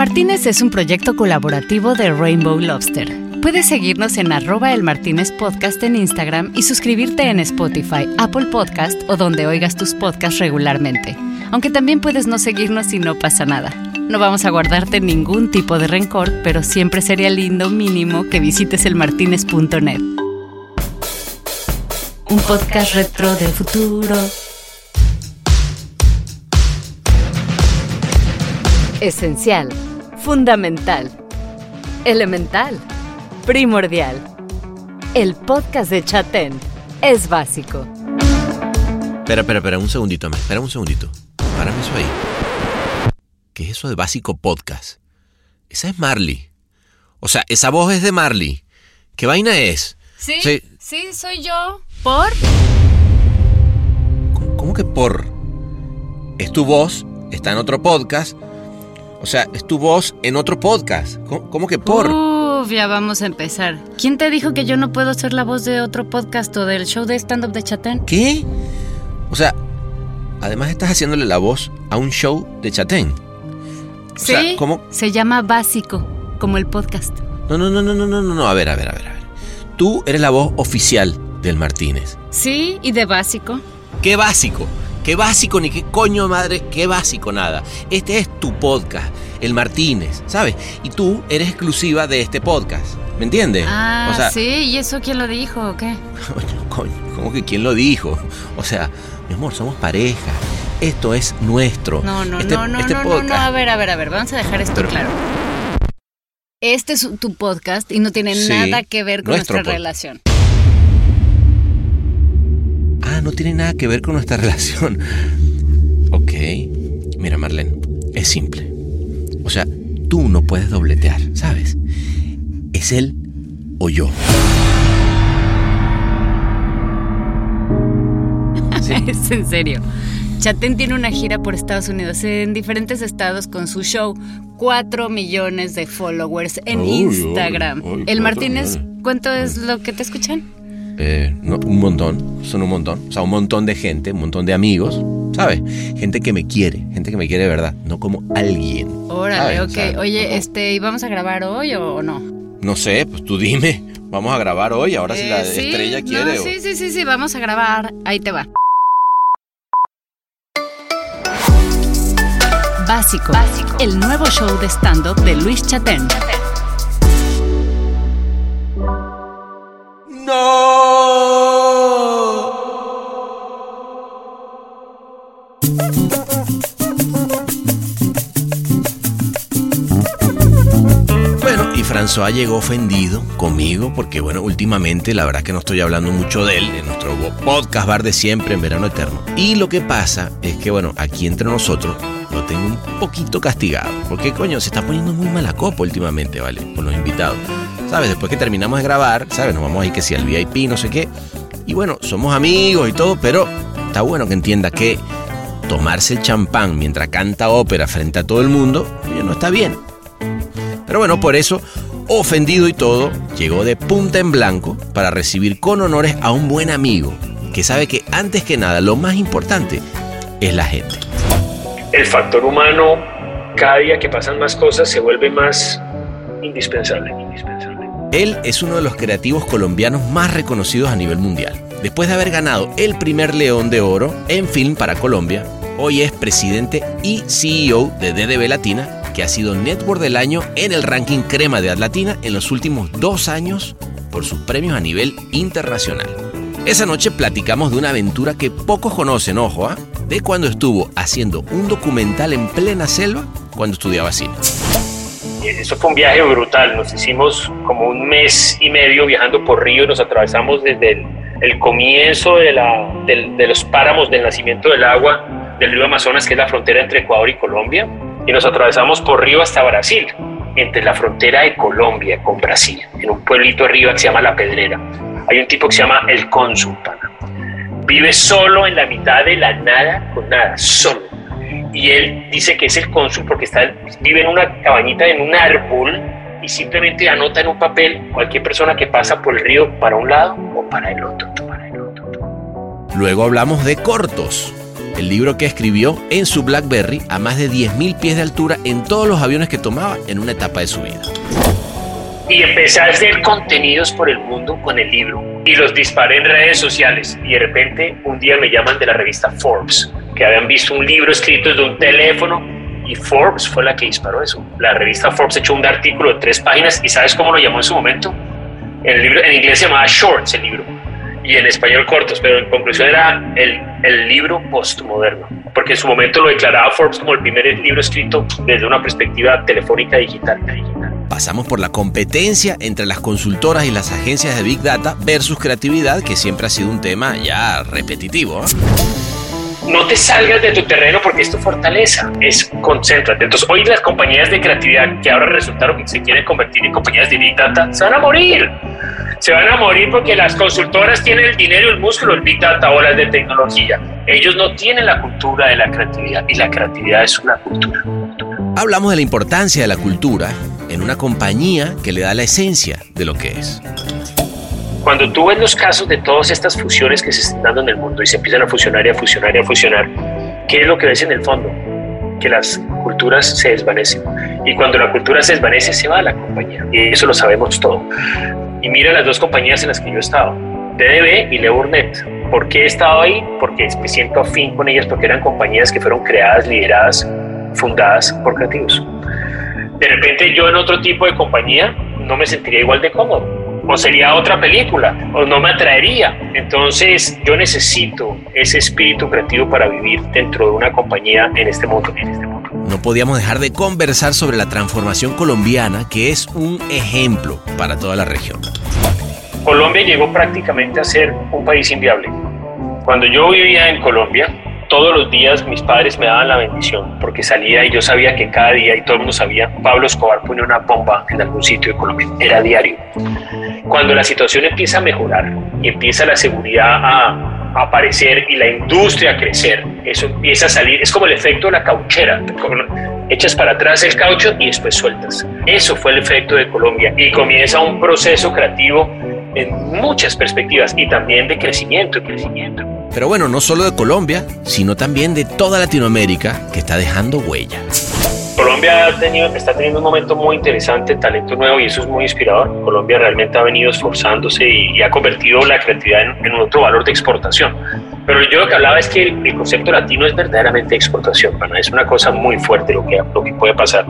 Martínez es un proyecto colaborativo de Rainbow Lobster. Puedes seguirnos en arroba el Martínez Podcast en Instagram y suscribirte en Spotify, Apple Podcast o donde oigas tus podcasts regularmente. Aunque también puedes no seguirnos y no pasa nada. No vamos a guardarte ningún tipo de rencor, pero siempre sería lindo mínimo que visites elmartinez.net. Un podcast retro del futuro. Esencial, fundamental, elemental, primordial. El podcast de Chatén es básico. Espera, espera, espera, un segundito, espera un segundito. Párame eso ahí. ¿Qué es eso de básico podcast? Esa es Marley. O sea, esa voz es de Marley. ¿Qué vaina es? ¿Sí? Sí. Sí, soy yo. ¿Por? ¿Cómo, cómo que por? Es tu voz, está en otro podcast. O sea, es tu voz en otro podcast. ¿Cómo, cómo que por? Uf, ya vamos a empezar. ¿Quién te dijo que yo no puedo ser la voz de otro podcast o del show de stand-up de Chatén? ¿Qué? O sea, además estás haciéndole la voz a un show de Chatén. O Sí, sea, ¿cómo? se llama Básico, como el podcast. No, no, no, no, no, no, no, no. A ver, a ver, a ver, a ver. Tú eres la voz oficial del Martínez. Sí, y de Básico. ¿Qué básico? ¿Qué básico ni qué coño madre? ¿Qué básico nada? Este es tu podcast, el Martínez, ¿sabes? Y tú eres exclusiva de este podcast, ¿me entiendes? Ah, o sea, sí, ¿y eso quién lo dijo o qué? coño, coño, ¿cómo que quién lo dijo? O sea, mi amor, somos pareja. Esto es nuestro. No, no, Este- no, no, este no, no, no, a ver, a ver, a ver, vamos a dejar esto Pero- claro. Este es tu podcast y no tiene Sí, nada que ver con nuestra podcast. relación. Ah, no tiene nada que ver con nuestra relación. Ok. Mira, Marlene, es simple. O sea, tú no puedes dobletear, ¿sabes? Es él o yo. Sí. Es en serio. Chatén tiene una gira por Estados Unidos en diferentes estados con su show. 4 millones de followers en Uy, Instagram. uy, uy, El Martínez. ¿cuánto es lo que te escuchan? Eh, no, un montón, son un montón. O sea, un montón de gente, un montón de amigos, ¿sabes? Gente que me quiere, gente que me quiere de verdad, no como alguien. Órale, ¿sabes? ok. Oye, no- este, ¿y vamos a grabar hoy o, no? No sé, pues tú dime. Vamos a grabar hoy, ahora si la Eh, sí, estrella no, quiere. o- Sí, sí, sí, sí, vamos a grabar. Ahí te va. Básico. Básico. El nuevo show de stand-up de Luis Chatén. Y François llegó ofendido conmigo porque, bueno, últimamente la verdad que no estoy hablando mucho de él en nuestro podcast bar de siempre en verano eterno. Y lo que pasa es que, bueno, aquí entre nosotros lo tengo un poquito castigado. Porque, coño, se está poniendo muy mala copa últimamente, ¿vale? Con los invitados. ¿Sabes? Después que terminamos de grabar, ¿sabes? Nos vamos ahí que si al VIP, no sé qué. Y bueno, somos amigos y todo, pero está bueno que entienda que tomarse el champán mientras canta ópera frente a todo el mundo, no está bien. Pero bueno, por eso, ofendido y todo, llegó de punta en blanco para recibir con honores a un buen amigo que sabe que antes que nada lo más importante es la gente. el factor humano, cada día que pasan más cosas, se vuelve más indispensable. indispensable. Él es uno de los creativos colombianos más reconocidos a nivel mundial. Después de haber ganado el primer León de Oro en film para Colombia, hoy es presidente y CEO de DDB Latina, que ha sido Network del Año en el ranking crema de Latina en los últimos dos años por sus premios a nivel internacional. Esa noche platicamos de una aventura que pocos conocen, ojo, ¿ah? de cuando estuvo haciendo un documental en plena selva cuando estudiaba cine. Eso fue un viaje brutal. Nos hicimos como un mes y medio viajando por río. Nos atravesamos desde el, comienzo de, la, de los páramos del nacimiento del agua del río Amazonas, que es la frontera entre Ecuador y Colombia. Y nos atravesamos por río hasta Brasil, entre la frontera de Colombia con Brasil, en un pueblito arriba que se llama La Pedrera. Hay un tipo que se llama El Cónsul. Vive solo en la mitad de la nada con nada, solo y él dice que es el cónsul porque está, vive en una cabañita en un árbol y simplemente anota en un papel cualquier persona que pasa por el río para un lado o. Para el otro. Luego hablamos de cortos, el libro que escribió en su BlackBerry a más de 10.000 pies de altura en todos los aviones que tomaba en una etapa de su vida. Y empecé a hacer contenidos por el mundo con el libro y los disparé en redes sociales y de repente un día me llaman de la revista Forbes, que habían visto un libro escrito desde un teléfono y Forbes fue la que disparó eso. La revista Forbes echó un artículo de tres páginas y ¿sabes cómo lo llamó en su momento? El libro, en inglés se llamaba Shorts el libro y en español cortos, pero en conclusión era el, el libro postmoderno, porque en su momento lo declaraba Forbes como el primer libro escrito desde una perspectiva telefónica digital. Pasamos por la competencia entre las consultoras y las agencias de Big Data versus creatividad, que siempre ha sido un tema ya repetitivo. ¿eh? No te salgas de tu terreno porque es tu fortaleza, es concéntrate. Entonces, hoy las compañías de creatividad que ahora resultaron que se quieren convertir en compañías de Big Data se van a morir se van a morir porque las consultoras tienen el dinero, el músculo, el big data o las de tecnología. Ellos no tienen la cultura de la creatividad y la creatividad es una cultura. Hablamos de la importancia de la cultura en una compañía que le da la esencia de lo que es. Cuando tú ves los casos de todas estas fusiones que se están dando en el mundo y se empiezan a fusionar y a fusionar y a fusionar, ¿qué es lo que ves en el fondo? Que las culturas se desvanecen. Y cuando la cultura se desvanece, se va a la compañía. Y eso lo sabemos todo. Y mira las dos compañías en las que yo he estado, DDB y Leburnet. ¿Por qué he estado ahí? Porque me siento afín con ellas, porque eran compañías que fueron creadas, lideradas, fundadas por creativos. De repente yo en otro tipo de compañía no me sentiría igual de cómodo. O sería otra película, o no me atraería. Entonces yo necesito ese espíritu creativo para vivir dentro de una compañía en este mundo. En este mundo. No podíamos dejar de conversar sobre la transformación colombiana, que es un ejemplo para toda la región. Colombia llegó prácticamente a ser un país inviable. Cuando yo vivía en Colombia, todos los días mis padres me daban la bendición porque salía y yo sabía que cada día, y todo el mundo sabía, Pablo Escobar ponía una bomba en algún sitio de Colombia. Era diario. Cuando la situación empieza a mejorar y empieza la seguridad a, aparecer y la industria a crecer, eso empieza a salir, es como el efecto de la cauchera, echas para atrás el caucho y después sueltas. Eso fue el efecto de Colombia y comienza un proceso creativo en muchas perspectivas y también de crecimiento crecimiento. Pero bueno, no solo de Colombia, sino también de toda Latinoamérica que está dejando huella. Colombia ha tenido, está teniendo un momento muy interesante, talento nuevo y eso es muy inspirador. Colombia realmente ha venido esforzándose y, ha convertido la creatividad en, en, otro valor de exportación. Pero yo lo que hablaba es que el, concepto latino es verdaderamente exportación, es una cosa muy fuerte lo que, lo que puede pasar.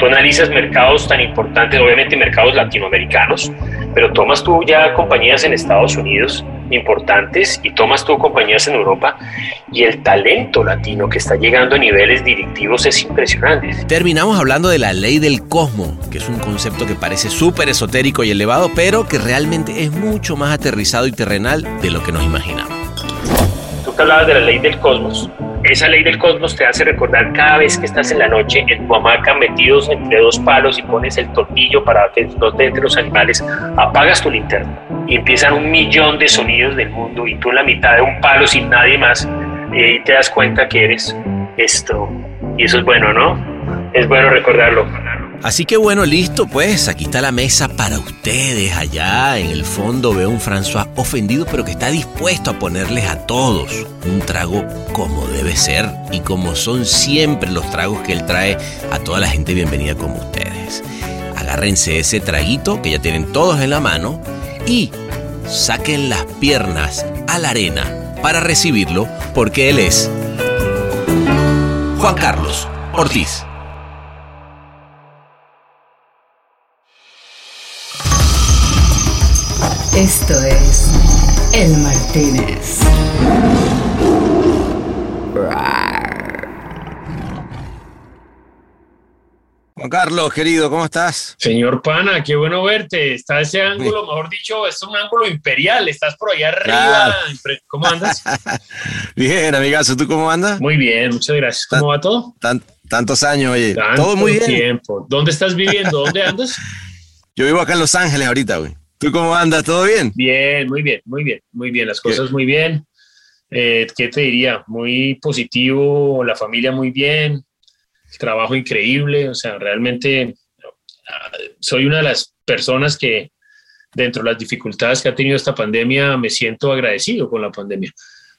Tú analizas mercados tan importantes, obviamente mercados latinoamericanos, pero tomas tú ya compañías en Estados Unidos importantes y tomas tú compañías en Europa y el talento latino que está llegando a niveles directivos es impresionante. Terminamos hablando de la ley del cosmos, que es un concepto que parece súper esotérico y elevado, pero que realmente es mucho más aterrizado y terrenal de lo que nos imaginamos. Tú te hablabas de la ley del cosmos. Esa ley del cosmos te hace recordar cada vez que estás en la noche en tu hamaca metidos entre dos palos y pones el tornillo para que no te entre los animales, apagas tu linterna y empiezan un millón de sonidos del mundo y tú en la mitad de un palo sin nadie más y ahí te das cuenta que eres esto. Y eso es bueno, ¿no? Es bueno recordarlo. Así que bueno, listo, pues aquí está la mesa para ustedes. Allá en el fondo veo un François ofendido, pero que está dispuesto a ponerles a todos un trago como debe ser y como son siempre los tragos que él trae a toda la gente bienvenida como ustedes. Agárrense ese traguito que ya tienen todos en la mano y saquen las piernas a la arena para recibirlo porque él es Juan Carlos Ortiz. Esto es El Martínez. Juan Carlos, querido, ¿cómo estás? Señor Pana, qué bueno verte. Está ese ángulo, mejor dicho, es un ángulo imperial. Estás por allá arriba. Claro. ¿Cómo andas? bien, amigazo. ¿Tú cómo andas? Muy bien, muchas gracias. ¿Cómo va todo? Tan, tantos años, oye. Tanto todo muy bien. tiempo. ¿Dónde estás viviendo? ¿Dónde andas? Yo vivo acá en Los Ángeles ahorita, güey. ¿Tú cómo andas? ¿Todo bien? Bien, muy bien, muy bien, muy bien. Las cosas muy bien. Eh, ¿Qué te diría? Muy positivo, la familia muy bien, el trabajo increíble. O sea, realmente soy una de las personas que dentro de las dificultades que ha tenido esta pandemia me siento agradecido con la pandemia,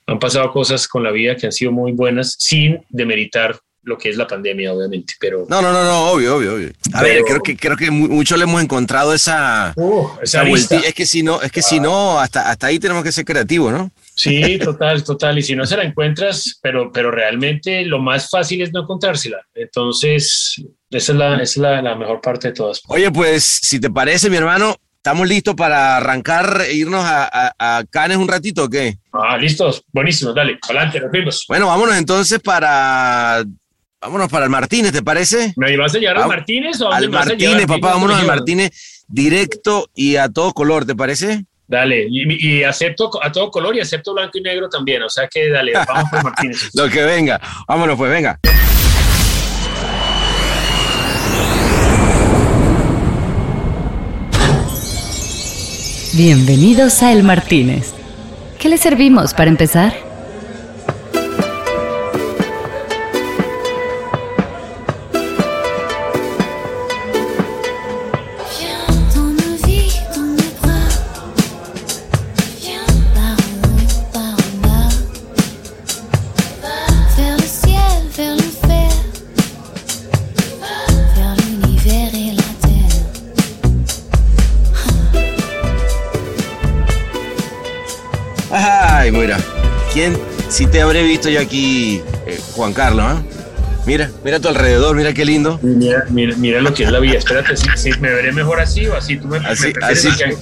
han pasado cosas con la vida que han sido muy buenas sin demeritar lo que es la pandemia, obviamente, pero... No, no, no, no obvio, obvio, obvio. A ver, creo que, creo que mucho le hemos encontrado esa, uh, esa, Es que si no, es que si no, hasta, hasta ahí tenemos que ser creativos, ¿no? Sí, total, total. Y si no se la encuentras, pero, pero realmente lo más fácil es no encontrársela. Entonces, esa es, la, esa es la, la mejor parte de todas. Oye, pues, si te parece, mi hermano, ¿Estamos listos para arrancar e irnos a, a, Canes un ratito o qué? Ah, listos, buenísimo, dale, adelante, nos vemos. Bueno, vámonos entonces para Vámonos para el Martínez, ¿te parece? ¿Me vas a llevar al Martínez o al Martínez, papá? Vámonos al Martínez directo y a todo color, ¿te parece? Dale, y, acepto a todo color y acepto blanco y negro también, o sea que dale, vamos por Martínez. Lo que venga, vámonos pues, venga. Bienvenidos a El Martínez. ¿Qué le servimos para empezar? Si te habré visto yo aquí, eh, Juan Carlos, ¿ah? Mira, mira a tu alrededor, mira qué lindo. Mira, mira, lo que es la vida. Espérate, si, me veré mejor así o así. Tú me, así,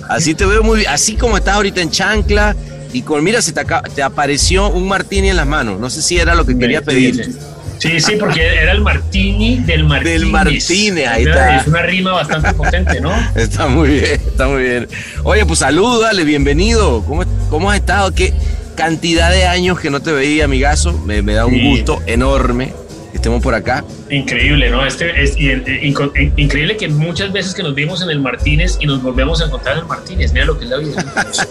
así, te veo muy bien. Así como estás ahorita en chancla y con, mira, se te, te apareció un martini en las manos. No sé si era lo que quería pedir. Sí, sí, porque era el martini del Martínez. Del Martínez, ahí está. Es una rima bastante potente, ¿no? Está muy bien, está muy bien. Oye, pues salud, dale, bienvenido. ¿Cómo, cómo has estado? ¿Qué, cantidad de años que no te veía, amigazo. Me, me da un gusto enorme que estemos por acá. Increíble, ¿no? Este es increíble que muchas veces que nos vimos en el Martínez y nos volvemos a encontrar en el Martínez. Mira lo que es la vida.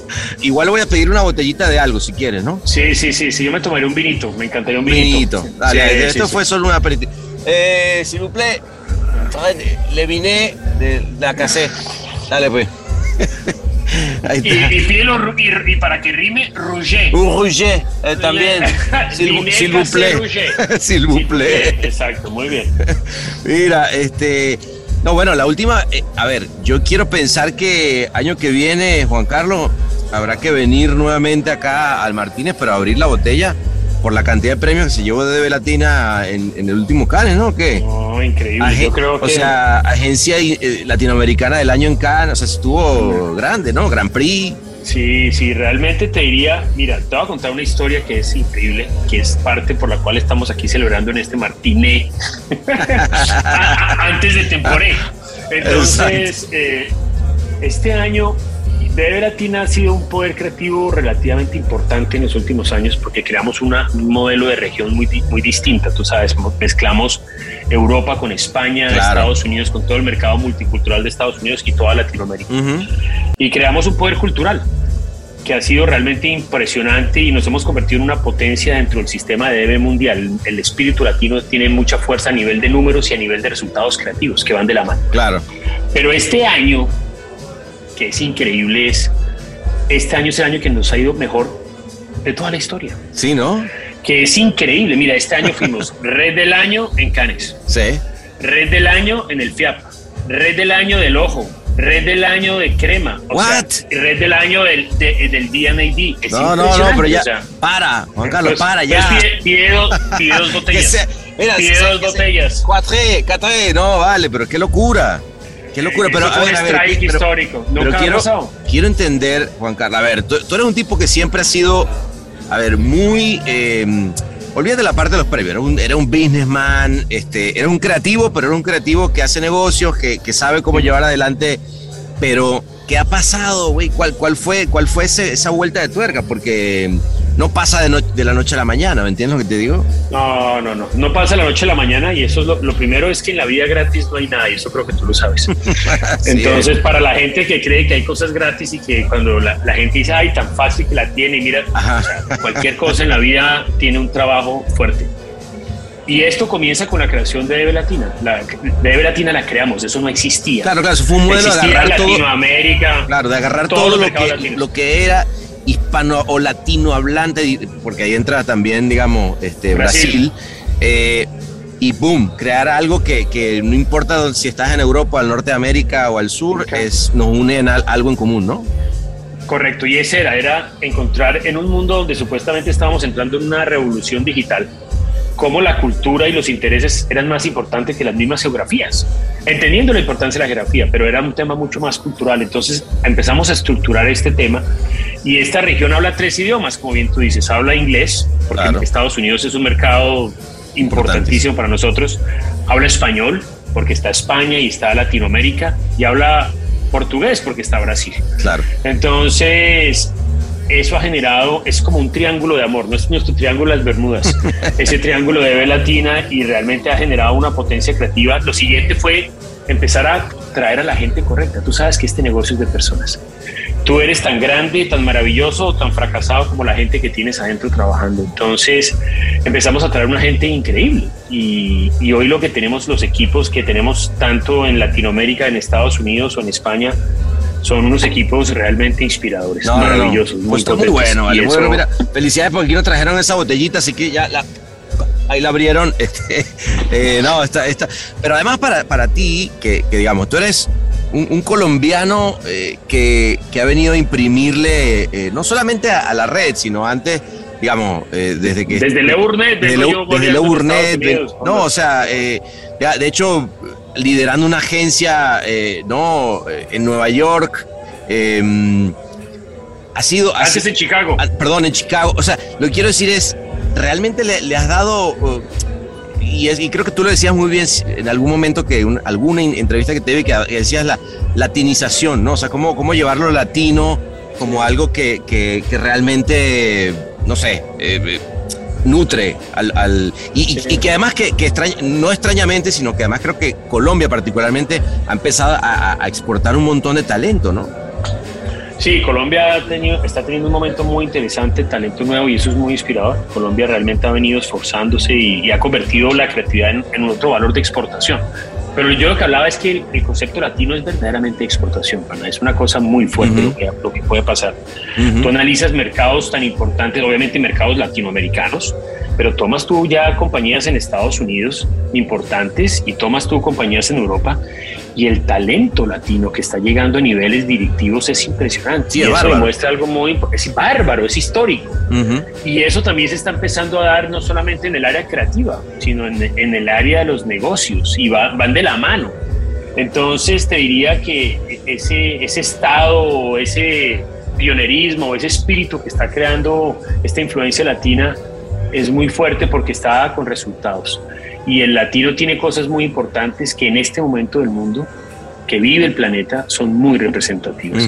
Igual voy a pedir una botellita de algo si quieres, ¿no? Sí, sí, sí, sí. Yo me tomaré un vinito. Me encantaría un vinito. vinito. Dale, esto fue solo un aperitivo. Eh, si le vine de la casé. Dale, pues. Y, y, y, para que rime, Rouget. Un Rouget eh, también. S'il vous plaît. S'il vous plaît. Exacto, muy bien. Mira, este. No, bueno, la última. Eh, a ver, yo quiero pensar que año que viene, Juan Carlos, habrá que venir nuevamente acá al Martínez, pero abrir la botella por la cantidad de premios que se llevó de Latina en, en, el último Cannes, ¿no? ¿Qué? No, increíble. Yo creo que... O sea, agencia eh, latinoamericana del año en Cannes, o sea, estuvo grande, ¿no? Grand Prix. Sí, sí, realmente te diría, mira, te voy a contar una historia que es increíble, que es parte por la cual estamos aquí celebrando en este Martiné antes de temporé. Entonces, eh, este año DB Latina ha sido un poder creativo relativamente importante en los últimos años porque creamos un modelo de región muy, muy distinta. Tú sabes, mezclamos Europa con España, Estados Unidos con todo el mercado multicultural de Estados Unidos y toda Latinoamérica. Y creamos un poder cultural que ha sido realmente impresionante y nos hemos convertido en una potencia dentro del sistema de DB mundial. El espíritu latino tiene mucha fuerza a nivel de números y a nivel de resultados creativos que van de la mano. Claro. Pero este año que es increíble es, este año es el año que nos ha ido mejor de toda la historia. Sí, ¿no? Que es increíble. Mira, este año fuimos Red del Año en Cannes. Sí. Red del Año en el FIAP. Red del Año del Ojo. Red del Año de Crema. What? red del Año del, de, del DNAD. Es no, no, no, pero ya. para, Juan Carlos, pues, para, ya. Pues pide, dos, pide, dos, botellas. Mira, pide dos botellas. Cuatro, cuatro, no, vale, pero qué locura. Qué locura, pero a ver, a ver, pero, histórico. pero quiero, quiero entender, Juan Carlos, a ver, tú, eres un tipo que siempre ha sido, a ver, muy... Eh, olvídate la parte de los previos, era un, era un businessman, este, era un creativo, pero era un creativo que hace negocios, que, que sabe cómo llevar adelante, pero ¿qué ha pasado, güey? ¿Cuál, ¿Cuál fue, cuál fue esa vuelta de tuerca? Porque no pasa de, de, la noche a la mañana, ¿me entiendes lo que te digo? No, no, no, no pasa de la noche a la mañana y eso es lo, primero es que en la vida gratis no hay nada y eso creo que tú lo sabes. Entonces, para la gente que cree que hay cosas gratis y que cuando la, gente dice, ay, tan fácil que la tiene, mira, cualquier cosa en la vida tiene un trabajo fuerte. Y esto comienza con la creación de Debe Latina. La, Debe Latina la creamos, eso no existía. Claro, claro, eso fue un modelo de agarrar Latinoamérica. claro, de agarrar todo, lo, que, lo que era hispano o latino hablante, porque ahí entra también, digamos, este, Brasil. Eh, y boom, crear algo que, no importa si estás en Europa, al norte de América o al sur, es, nos une en algo en común, ¿no? Correcto, y ese era, era encontrar en un mundo donde supuestamente estábamos entrando en una revolución digital, cómo la cultura y los intereses eran más importantes que las mismas geografías, entendiendo la importancia de la geografía, pero era un tema mucho más cultural. Entonces empezamos a estructurar este tema y esta región habla tres idiomas, como bien tú dices, habla inglés, porque Estados Unidos es un mercado importantísimo para nosotros, habla español, porque está España y está Latinoamérica, y habla portugués porque está Brasil. Claro. Entonces, eso ha generado, es como un triángulo de amor, no es nuestro triángulo de las Bermudas, ese triángulo de B latina y realmente ha generado una potencia creativa. Lo siguiente fue empezar a traer a la gente correcta. Tú sabes que este negocio es de personas tú eres tan grande, tan maravilloso, tan fracasado como la gente que tienes adentro trabajando. Entonces empezamos a traer una gente increíble y, hoy lo que tenemos, los equipos que tenemos tanto en Latinoamérica, en Estados Unidos o en España, son unos equipos realmente inspiradores, maravillosos. muy, pues muy bueno, vale. bueno, mira, felicidades porque aquí nos trajeron esa botellita, así que ya la, ahí la abrieron. Este, eh, no, está, está. Pero además para, para ti, que, que digamos, tú eres un, colombiano eh, que, ha venido a imprimirle eh, no solamente a, la red, sino antes, digamos, eh, desde que... Desde Leurnet, desde, desde no, o sea, de hecho, liderando una agencia, no, en Nueva York. Em, ha sido... Antes en Chicago. Ah, perdón, en Chicago. O sea, lo que quiero decir es, realmente le, le has dado y, creo que tú lo decías muy bien en algún momento que alguna entrevista que te vi que, decías la latinización, ¿no? O sea, cómo, cómo llevarlo latino como algo que, que, realmente, no sé, eh, eh, nutre al... y, que además que, no extrañamente, sino que además creo que Colombia particularmente ha empezado a, a exportar un montón de talento, ¿no? Sí, Colombia ha tenido, está teniendo un momento muy interesante, talento nuevo y eso es muy inspirador. Colombia realmente ha venido esforzándose y, ha convertido la creatividad en, un otro valor de exportación. Pero yo lo que hablaba es que el, concepto latino es verdaderamente exportación, es una cosa muy fuerte lo, que, lo, que, puede pasar. Tú analizas mercados tan importantes, obviamente mercados latinoamericanos, pero tomas tú ya compañías en Estados Unidos importantes y tomas tú compañías en Europa y el talento latino que está llegando a niveles directivos es impresionante. y eso demuestra algo muy. Es bárbaro, es histórico. Y eso también se está empezando a dar no solamente en el área creativa, sino en, en el área de los negocios y van de la mano. Entonces te diría que ese, ese estado, ese pionerismo, ese espíritu que está creando esta influencia latina es muy fuerte porque está con resultados. Y el latino tiene cosas muy importantes que en este momento del mundo que vive el planeta son muy representativas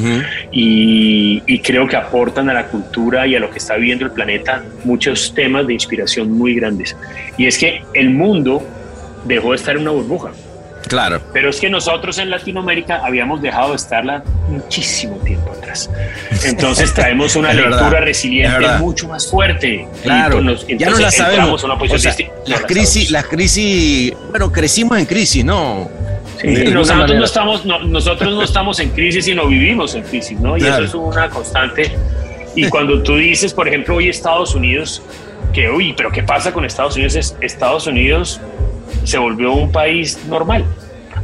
y, y, creo que aportan a la cultura y a lo que está viviendo el planeta muchos temas de inspiración muy grandes. Y es que el mundo dejó de estar en una burbuja. Claro. Pero es que nosotros en Latinoamérica habíamos dejado de estarla muchísimo tiempo atrás. Entonces traemos una lectura resiliente mucho más fuerte. Claro. ya no la sabemos. las crisis, las crisis, bueno, crecimos en crisis, ¿no? Sí, nosotros no, estamos, nosotros no estamos en crisis, sino vivimos en crisis, ¿no? Y eso es una constante. Y cuando tú dices, por ejemplo, hoy Estados Unidos, que, uy, pero ¿qué pasa con Estados Unidos? Es, Estados Unidos se volvió un país normal.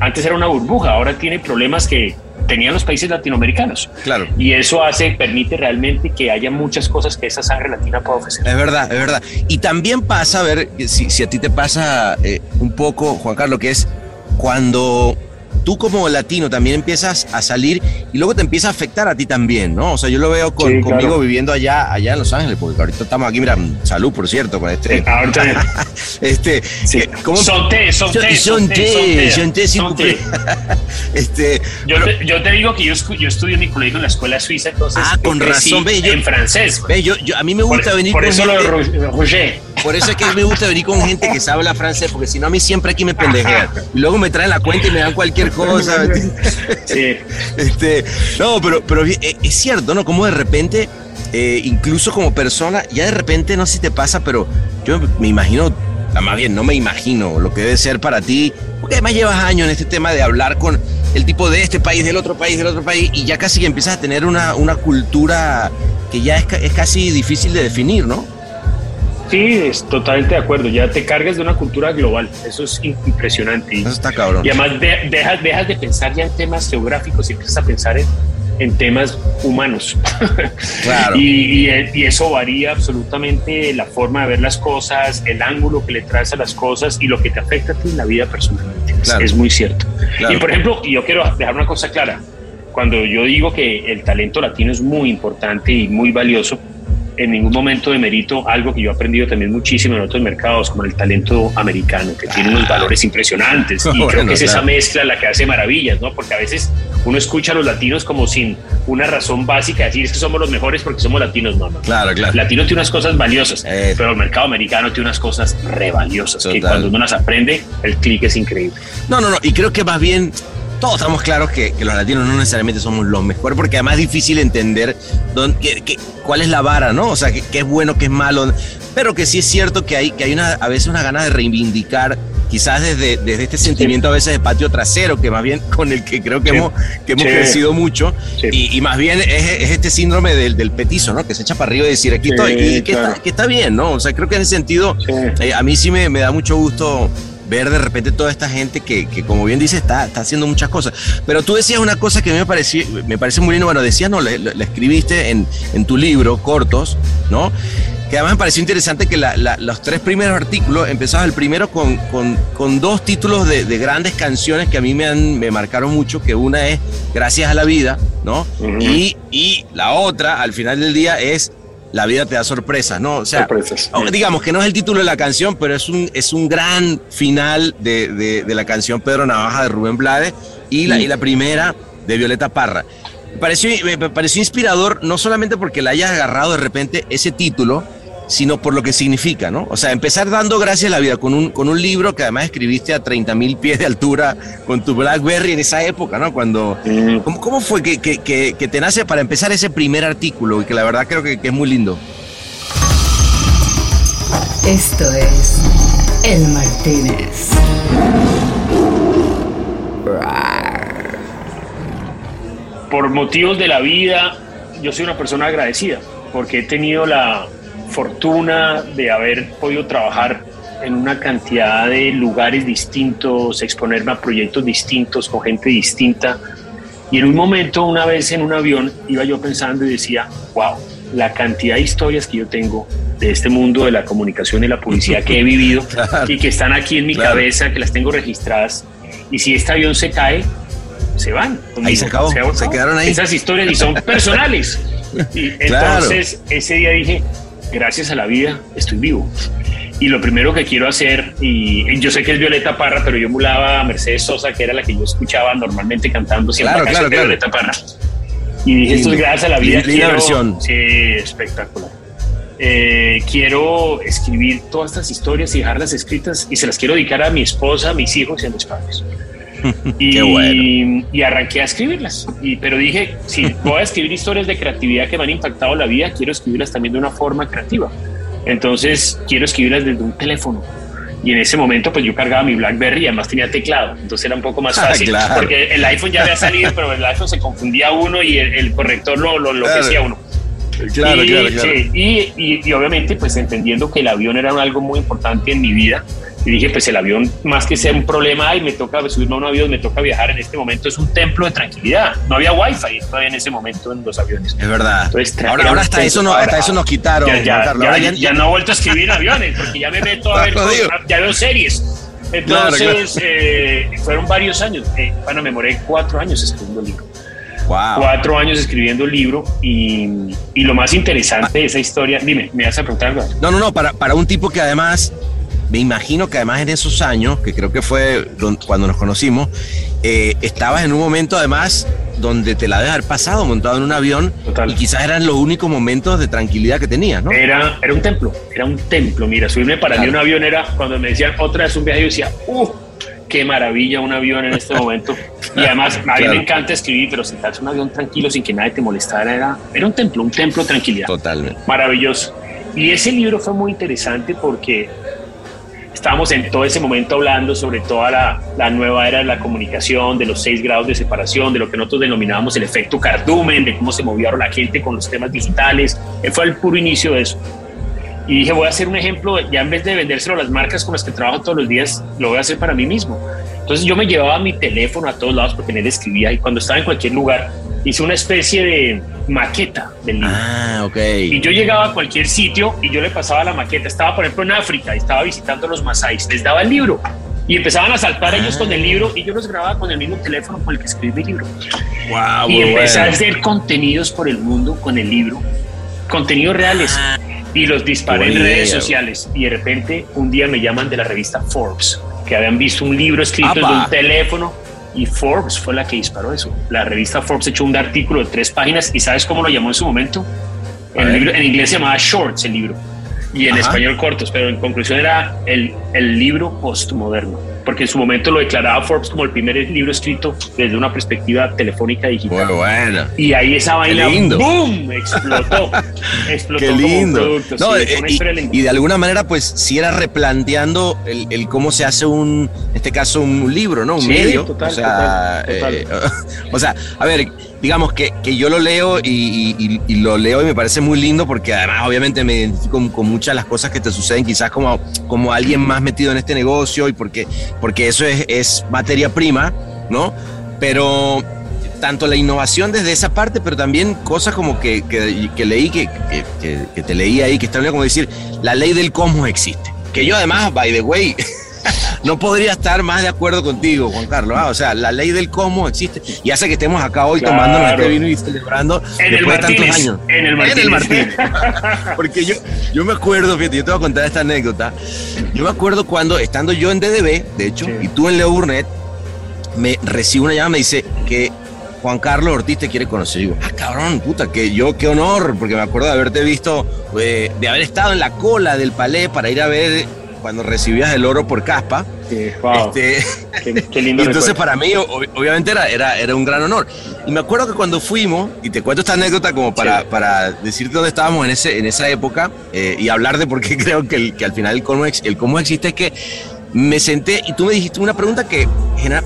Antes era una burbuja, ahora tiene problemas que tenían los países latinoamericanos. Claro. Y eso hace, permite realmente que haya muchas cosas que esa sangre latina puede ofrecer. Es verdad, es verdad. Y también pasa, a ver, si, si a ti te pasa eh, un poco, Juan Carlos, que es cuando tú como latino también empiezas a salir y luego te empieza a afectar a ti también, ¿no? O sea, yo lo veo con, conmigo viviendo allá, allá en Los Ángeles, porque ahorita estamos aquí, mira, salud, por cierto, con este. ahorita. este. ¿cómo? Son té, son té. Son té, son té, son té. este, yo, te, yo, te, digo que yo, yo estudio en mi colegio en la escuela suiza, entonces. Ah, con razón, ve, yo, En francés. Ve, yo, yo, a mí me gusta venir por eso lo de Roger. Por eso es que me gusta venir con gente que sabe hablar francés, porque si no a mí siempre aquí me pendejean. Y luego me traen la cuenta y me dan cualquier cosa. Sí. Este, no, pero, pero es cierto, ¿no? Como de repente, eh, incluso como persona, ya de repente, no sé si te pasa, pero yo me imagino, más bien no me imagino lo que debe ser para ti, porque además llevas años en este tema de hablar con el tipo de este país, del otro país, del otro país, y ya casi que empiezas a tener una, una cultura que ya es, es casi difícil de definir, ¿no? Sí, es totalmente de acuerdo. Ya te cargas de una cultura global. Eso es impresionante. Eso está cabrón. Y además dejas, dejas de pensar ya en temas geográficos y empiezas a pensar en, en temas humanos. Claro. y, y, eso varía absolutamente la forma de ver las cosas, el ángulo que le traes a las cosas y lo que te afecta a ti en la vida personalmente. Es, muy cierto. Y por ejemplo, yo quiero dejar una cosa clara. Cuando yo digo que el talento latino es muy importante y muy valioso, en ningún momento de mérito algo que yo he aprendido también muchísimo en otros mercados, como el talento americano, que tiene unos valores impresionantes. Y creo que es esa mezcla la que hace maravillas, ¿no? Porque a veces uno escucha a los latinos como sin una razón básica, decir es que somos los mejores porque somos latinos, no, no. Claro, claro. latino tiene unas cosas valiosas, pero el mercado americano tiene unas cosas re valiosas, que cuando uno las aprende, el clic es increíble. No, no, no, y creo que más bien todos estamos claros que, los latinos no necesariamente somos los mejores, porque además es difícil entender dónde, cuál es la vara, ¿no? O sea, qué es bueno, qué es malo. Pero que sí es cierto que hay, que hay una, a veces una gana de reivindicar, quizás desde, desde este sentimiento a veces de patio trasero, que más bien con el que creo que hemos, que hemos crecido mucho, y, más bien es, este síndrome del, del, petizo, ¿no? Que se echa para arriba y decir, aquí estoy, y que, está, bien, ¿no? O sea, creo que en ese sentido, eh, a mí sí me, me da mucho gusto ver de repente toda esta gente que, que como bien dice, está, está haciendo muchas cosas. Pero tú decías una cosa que a mí me, pareció, me parece muy lindo, bueno, decías, no, la escribiste en, en tu libro, Cortos, ¿no? que además me pareció interesante que los tres primeros artículos, empezabas el primero con, con, con dos títulos de, de, grandes canciones que a mí me, han, me marcaron mucho, que una es Gracias a la vida, ¿no? y, y la otra, al final del día, es la vida te da sorpresas, ¿no? O sea, digamos que no es el título de la canción, pero es un, es un gran final de, de, la canción Pedro Navaja de Rubén Blades y la, y la primera de Violeta Parra. Me pareció, me pareció inspirador, no solamente porque la hayas agarrado de repente ese título, sino por lo que significa, ¿no? O sea, empezar dando gracias a la vida con un, con un libro que además escribiste a 30 mil pies de altura con tu Blackberry en esa época, ¿no? Cuando, ¿cómo, fue que, que, que, te nace para empezar ese primer artículo y que la verdad creo que, es muy lindo? Esto es El Martínez. Por motivos de la vida, yo soy una persona agradecida porque he tenido la fortuna de haber podido trabajar en una cantidad de lugares distintos, exponerme a proyectos distintos, con gente distinta. Y en un momento, una vez en un avión, iba yo pensando y decía, wow, la cantidad de historias que yo tengo de este mundo de la comunicación y la publicidad que he vivido y que están aquí en mi cabeza, que las tengo registradas. Y si este avión se cae, se van. Ahí se acabó, se, quedaron ahí. Esas historias y son personales. Y entonces ese día dije, gracias a la vida estoy vivo. Y lo primero que quiero hacer, y yo sé que es Violeta Parra, pero yo emulaba a Mercedes Sosa, que era la que yo escuchaba normalmente cantando siempre claro, de Violeta Parra. Y dije, esto es gracias a la vida. Linda versión. Sí, espectacular. Eh, quiero escribir todas estas historias y dejarlas escritas y se las quiero dedicar a mi esposa, a mis hijos y a mis padres. Y, y, arranqué a escribirlas. Y, pero dije, si voy a escribir historias de creatividad que me han impactado la vida, quiero escribirlas también de una forma creativa. Entonces, quiero escribirlas desde un teléfono. Y en ese momento, pues yo cargaba mi Blackberry y además tenía teclado. Entonces era un poco más ah, fácil. Porque el iPhone ya había salido, pero el iPhone se confundía uno y el, corrector lo, lo enloquecía uno. Claro, claro, claro. y, y, obviamente, pues entendiendo que el avión era algo muy importante en mi vida, y dije, pues el avión, más que ser un problema, y me toca subirme a un avión, me toca viajar en este momento, es un templo de tranquilidad. No había wifi todavía en ese momento en los aviones. Es verdad. ahora, ahora hasta, eso no, hasta eso nos quitaron. Ya, ya, no he vuelto a escribir aviones, porque ya me meto a ver, ya veo series. Entonces, eh, fueron varios años. Eh, bueno, me moré cuatro años escribiendo el libro. Wow. Cuatro años escribiendo el libro y, y, lo más interesante de esa historia, dime, ¿me vas a preguntar algo? No, no, no, para, para un tipo que además me imagino que además en esos años, que creo que fue cuando nos conocimos, eh, estabas en un momento además donde te la debes haber pasado montado en un avión y quizás eran los únicos momentos de tranquilidad que tenías, ¿no? Era, era un templo, era un templo. Mira, subirme para mí un avión era cuando me decían otra vez un viaje, yo decía, ¡uh! qué maravilla un avión en este momento. Y además, a mí me encanta escribir, pero sentarse en un avión tranquilo sin que nadie te molestara era, era un templo, un templo de tranquilidad. Totalmente. Maravilloso. Y ese libro fue muy interesante porque estábamos en todo ese momento hablando sobre toda la, la, nueva era de la comunicación, de los seis grados de separación, de lo que nosotros denominábamos el efecto cardumen, de cómo se movía la gente con los temas digitales. Fue el puro inicio de eso. Y dije, voy a hacer un ejemplo, ya en vez de vendérselo a las marcas con las que trabajo todos los días, lo voy a hacer para mí mismo. Entonces yo me llevaba mi teléfono a todos lados porque él escribía y cuando estaba en cualquier lugar hice una especie de maqueta del libro. Ah, ok. Y yo llegaba a cualquier sitio y yo le pasaba la maqueta. Estaba, por ejemplo, en África y estaba visitando a los Masáis. Les daba el libro y empezaban a saltar ellos con el ah. libro y yo los grababa con el mismo teléfono con el que escribí mi libro. Wow, y empecé a hacer contenidos por el mundo con el libro, contenidos reales. Ah y los disparé en redes sociales. Y de repente un día me llaman de la revista Forbes, que habían visto un libro escrito en un teléfono y Forbes fue la que disparó eso. La revista Forbes echó un artículo de tres páginas y ¿sabes cómo lo llamó en su momento? El libro, en inglés se llamaba Shorts el libro y en español cortos, pero en conclusión era el, el libro postmoderno porque en su momento lo declaraba Forbes como el primer libro escrito desde una perspectiva telefónica digital. Muy bueno. Y ahí esa vaina, ¡boom! Explotó. explotó Qué lindo. Eh, y, de alguna manera, pues, si era replanteando el, cómo se hace un, en este caso, un libro, ¿no? Un medio. Total, o sea, eh, o sea, a ver, digamos que, que yo lo leo y, lo leo y me parece muy lindo porque además obviamente me identifico con, muchas de las cosas que te suceden quizás como, como alguien más metido en este negocio y porque, porque eso es, materia prima, ¿no? Pero tanto la innovación desde esa parte, pero también cosas como que, que, leí, que, que, te leí ahí, que está como decir, la ley del cosmos existe. Que yo además, by the way, no podría estar más de acuerdo contigo, Juan Carlos. Ah, o sea, la ley del cosmos existe y hace que estemos acá hoy tomando nuestro vino y celebrando después de tantos años. En el Martínez. Porque yo, yo me acuerdo, fíjate, yo te voy a contar esta anécdota. Yo me acuerdo cuando, estando yo en DDB, de hecho, y tú en Leo Burnett, me recibo una llamada, me dice que Juan Carlos Ortiz te quiere conocer. Y digo, ah, cabrón, puta, que yo, qué honor, porque me acuerdo de haberte visto, eh, de haber estado en la cola del palé para ir a ver cuando recibías el oro por caspa. Sí, wow. Este, qué, lindo. y entonces para mí, obviamente, era, era, era un gran honor. Y me acuerdo que cuando fuimos, y te cuento esta anécdota como para, para decirte dónde estábamos en, ese, en esa época eh, y hablar de por qué creo que, el, que al final el cómo, el cómo existe es que me senté y tú me dijiste una pregunta que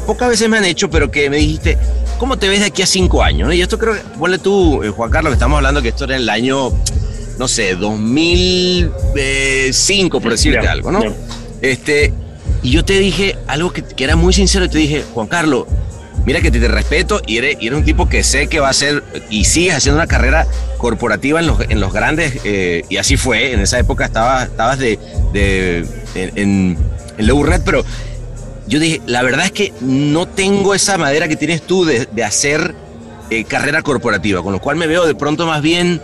pocas veces me han hecho, pero que me dijiste, ¿cómo te ves de aquí a cinco años? Y esto creo ponle tú, eh, Juan Carlos, que estamos hablando que esto era el año no sé, 2005, por decirte algo, ¿no? Este, y yo te dije algo que, era muy sincero, te dije, Juan Carlos, mira que te, respeto y eres, un tipo que sé que va a ser y sigues haciendo una carrera corporativa en los, en los grandes, eh, y así fue, en esa época estabas, estabas de, de, en, en, pero yo dije, la verdad es que no tengo esa madera que tienes tú de, hacer eh, carrera corporativa, con lo cual me veo de pronto más bien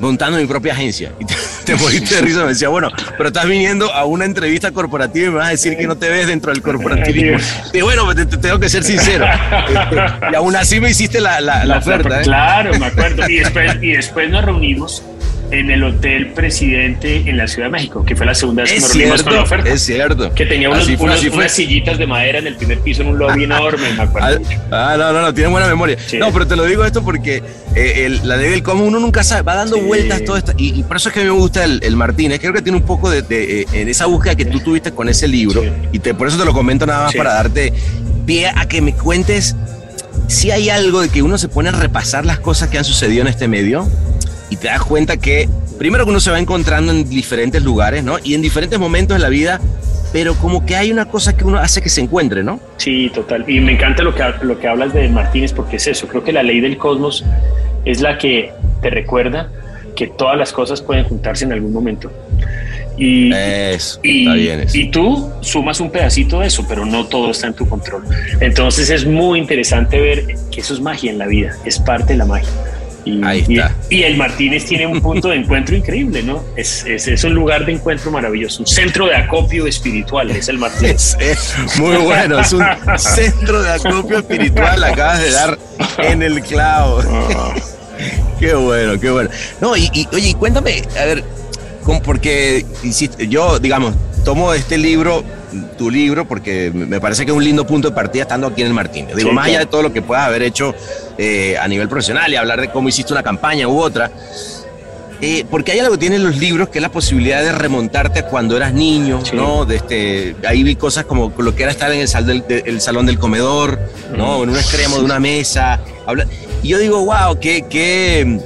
montando mi propia agencia. Y te, te de risa, me decía, bueno, pero estás viniendo a una entrevista corporativa y me vas a decir que no te ves dentro del corporativismo. Y bueno, pues te, tengo que ser sincero. Este, y aún así me hiciste la, la, oferta. ¿eh? Claro, me acuerdo. Y después, y después nos reunimos en el Hotel Presidente en la Ciudad de México, que fue la segunda vez que nos reunimos con la oferta. Es cierto. Que tenía unos, unas sillitas de madera en el primer piso en un lobby enorme, me acuerdo. Ah, ah, no, no, no, tiene buena memoria. No, pero te lo digo esto porque eh, la ley del uno nunca sabe, va dando vueltas todo esto. Y, por eso es que a mí me gusta el, el Martínez. Creo que tiene un poco de, eh, en esa búsqueda que tú tuviste con ese libro. Y te, por eso te lo comento nada más para darte pie a que me cuentes si hay algo de que uno se pone a repasar las cosas que han sucedido en este medio y te das cuenta que primero que uno se va encontrando en diferentes lugares, ¿no? Y en diferentes momentos de la vida, pero como que hay una cosa que uno hace que se encuentre, ¿no? Sí, total. Y me encanta lo que, lo que hablas de Martínez porque es eso. Creo que la ley del cosmos es la que te recuerda que todas las cosas pueden juntarse en algún momento. Y, eso, está bien eso. y tú sumas un pedacito de eso, pero no todo está en tu control. Entonces es muy interesante ver que eso es magia en la vida, es parte de la magia. Y, Ahí está. Y, el Martínez tiene un punto de encuentro increíble, ¿no? Es, es, un lugar de encuentro maravilloso, un centro de acopio espiritual, es el Martínez. muy bueno, es un centro de acopio espiritual, acabas de dar en el clavo. Ah. qué bueno, qué bueno. No, y, y oye, cuéntame, a ver, porque yo, digamos, tomo este libro tu libro porque me parece que es un lindo punto de partida estando aquí en el Martínez. Digo, más allá de todo lo que puedas haber hecho eh, a nivel profesional y hablar de cómo hiciste una campaña u otra, eh, porque hay algo que tienen los libros que es la posibilidad de remontarte a cuando eras niño, ¿no? De este, ahí vi cosas como lo que era estar en el, salón del comedor, ¿no? En un extremo de una mesa. y yo digo, wow, qué, qué,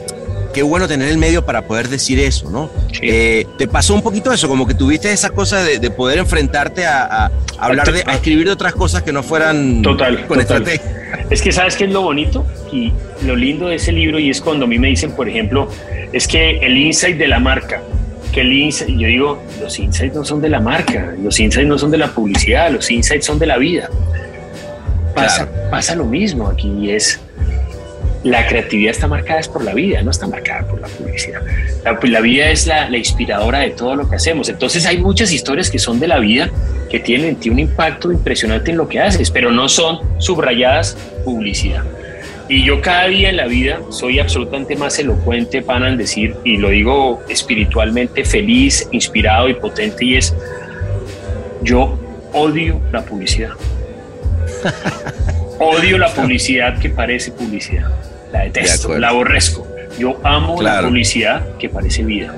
qué bueno tener el medio para poder decir eso, ¿no? Eh, ¿Te pasó un poquito eso? Como que tuviste esa cosa de, poder enfrentarte a, hablar de, a escribir de otras cosas que no fueran total, con estrategia. Es que sabes qué es lo bonito y lo lindo de ese libro y es cuando a mí me dicen, por ejemplo, es que el insight de la marca, que el insight, yo digo, los insights no son de la marca, los insights no son de la publicidad, los insights son de la vida. Pasa, pasa lo mismo aquí y es la creatividad está marcada es por la vida, no está marcada por la publicidad. La, vida es la, inspiradora de todo lo que hacemos. Entonces hay muchas historias que son de la vida que tienen, un impacto impresionante en lo que haces, pero no son subrayadas publicidad. Y yo cada día en la vida soy absolutamente más elocuente, para en decir, y lo digo espiritualmente feliz, inspirado y potente, y es, yo odio la publicidad. odio la publicidad que parece publicidad la detesto, la aborrezco. Yo amo la publicidad que parece vida,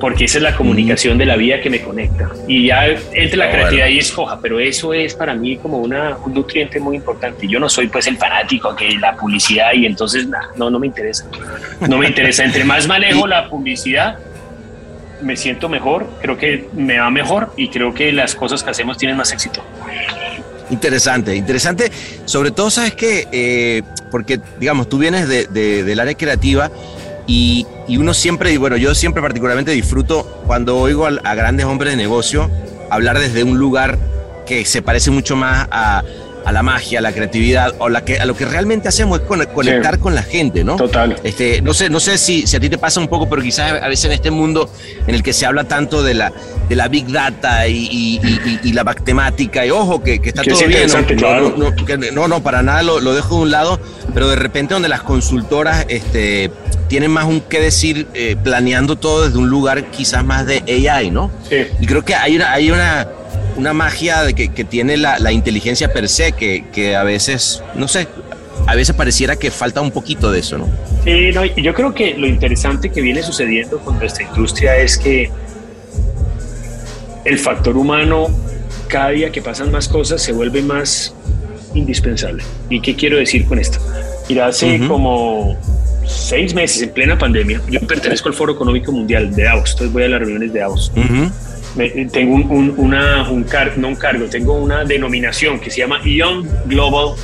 porque esa es la comunicación de la vida que me conecta. Y ya entre la creatividad y escoja, pero eso es para mí como una, un nutriente muy importante. Yo no soy pues el fanático que la publicidad y entonces no, no me interesa. No me interesa. Entre más manejo la publicidad, me siento mejor, creo que me va mejor y creo que las cosas que hacemos tienen más éxito. Interesante, interesante. Sobre todo, ¿sabes qué? Eh, porque, digamos, tú vienes de, del área creativa y, uno siempre, y bueno, yo siempre particularmente disfruto cuando oigo a grandes hombres de negocio hablar desde un lugar que se parece mucho más a, a la magia, a la creatividad, o la que, a lo que realmente hacemos es conectar con la gente, ¿no? Total. Este, no sé, no sé si, si a ti te pasa un poco, pero quizás a veces en este mundo en el que se habla tanto de la, de la big data y, y, la matemática, y ojo, que, que está todo bien, ¿no? ¿no? no, para nada lo, lo, dejo de un lado, pero de repente donde las consultoras este, tienen más un qué decir eh, planeando todo desde un lugar quizás más de AI, ¿no? Sí. Y creo que hay una, hay una una magia de que, que tiene la, la, inteligencia per se, que, que, a veces, no sé, a veces pareciera que falta un poquito de eso, ¿no? Sí, no, yo creo que lo interesante que viene sucediendo con nuestra industria es que el factor humano, cada día que pasan más cosas, se vuelve más indispensable. ¿Y qué quiero decir con esto? Mira, hace como seis meses, en plena pandemia, yo pertenezco al Foro Económico Mundial de Davos, entonces voy a las reuniones de Davos tengo un, una, un cargo, no un cargo, tengo una denominación que se llama Young Global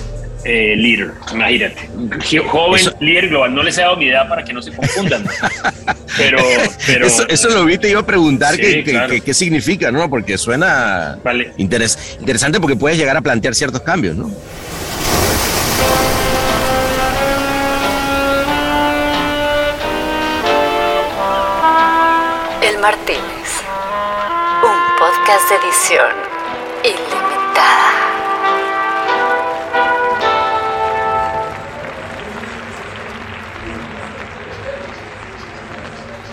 eh, Leader. Imagínate, joven líder global. No les he dado mi edad para que no se confundan. pero, pero eso, lo vi, te iba a preguntar qué, significa, ¿no? Porque suena vale. interesante porque puedes llegar a plantear ciertos cambios, ¿no? De edición ilimitada.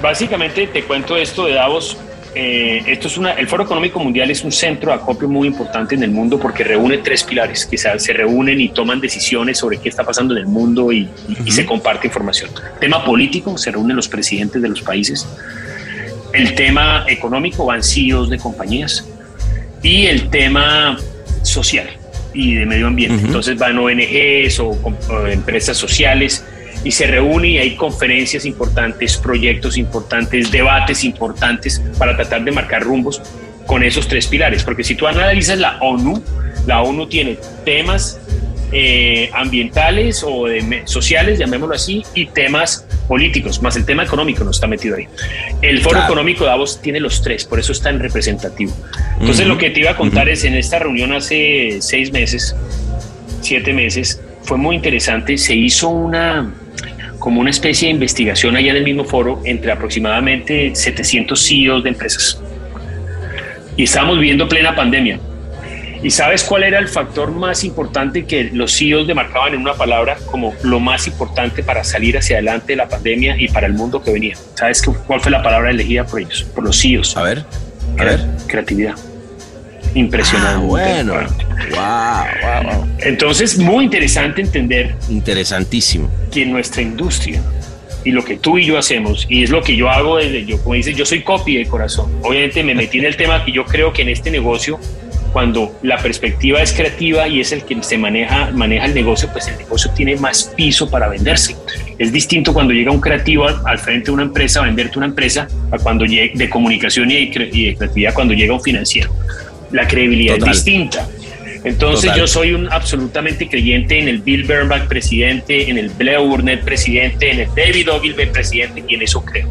Básicamente te cuento esto de Davos. Eh, esto es una, el Foro Económico Mundial es un centro de acopio muy importante en el mundo porque reúne tres pilares que se, reúnen y toman decisiones sobre qué está pasando en el mundo y, y se comparte información. Tema político, se reúnen los presidentes de los países el tema económico van CEOs de compañías y el tema social y de medio ambiente. Entonces van ONGs o, empresas sociales y se reúne y hay conferencias importantes, proyectos importantes, debates importantes para tratar de marcar rumbos con esos tres pilares. Porque si tú analizas la ONU, la ONU tiene temas eh, ambientales o sociales, llamémoslo así, y temas políticos, más el tema económico no está metido ahí. El Foro Económico de Davos tiene los tres, por eso es tan representativo. Entonces, lo que te iba a contar es en esta reunión hace seis meses, siete meses, fue muy interesante. Se hizo una como una especie de investigación allá en el mismo foro entre aproximadamente 700 CEOs de empresas. Y estábamos viviendo plena pandemia. ¿Y sabes cuál era el factor más importante que los CEOs demarcaban en una palabra como lo más importante para salir hacia adelante de la pandemia y para el mundo que venía? ¿Sabes cuál fue la palabra elegida por ellos, por los CEOs? A ver, a ver. Creatividad. Impresionante. Ah, bueno. Wow, wow, wow. Entonces, muy interesante entender. Interesantísimo. Que nuestra industria y lo que tú y yo hacemos, y es lo que yo hago desde yo, como dices, yo soy copy de corazón. Obviamente me metí en el tema que yo creo que en este negocio, cuando la perspectiva es creativa y es el que se maneja, maneja el negocio, pues el negocio tiene más piso para venderse. Es distinto cuando llega un creativo al, frente de una empresa a venderte una empresa a cuando llega de comunicación y de, creatividad cuando llega un financiero. La credibilidad es distinta. Entonces yo soy un absolutamente creyente en el Bill Bernbach presidente, en el Blair Burnett presidente, en el David Ogilvy presidente y en eso creo.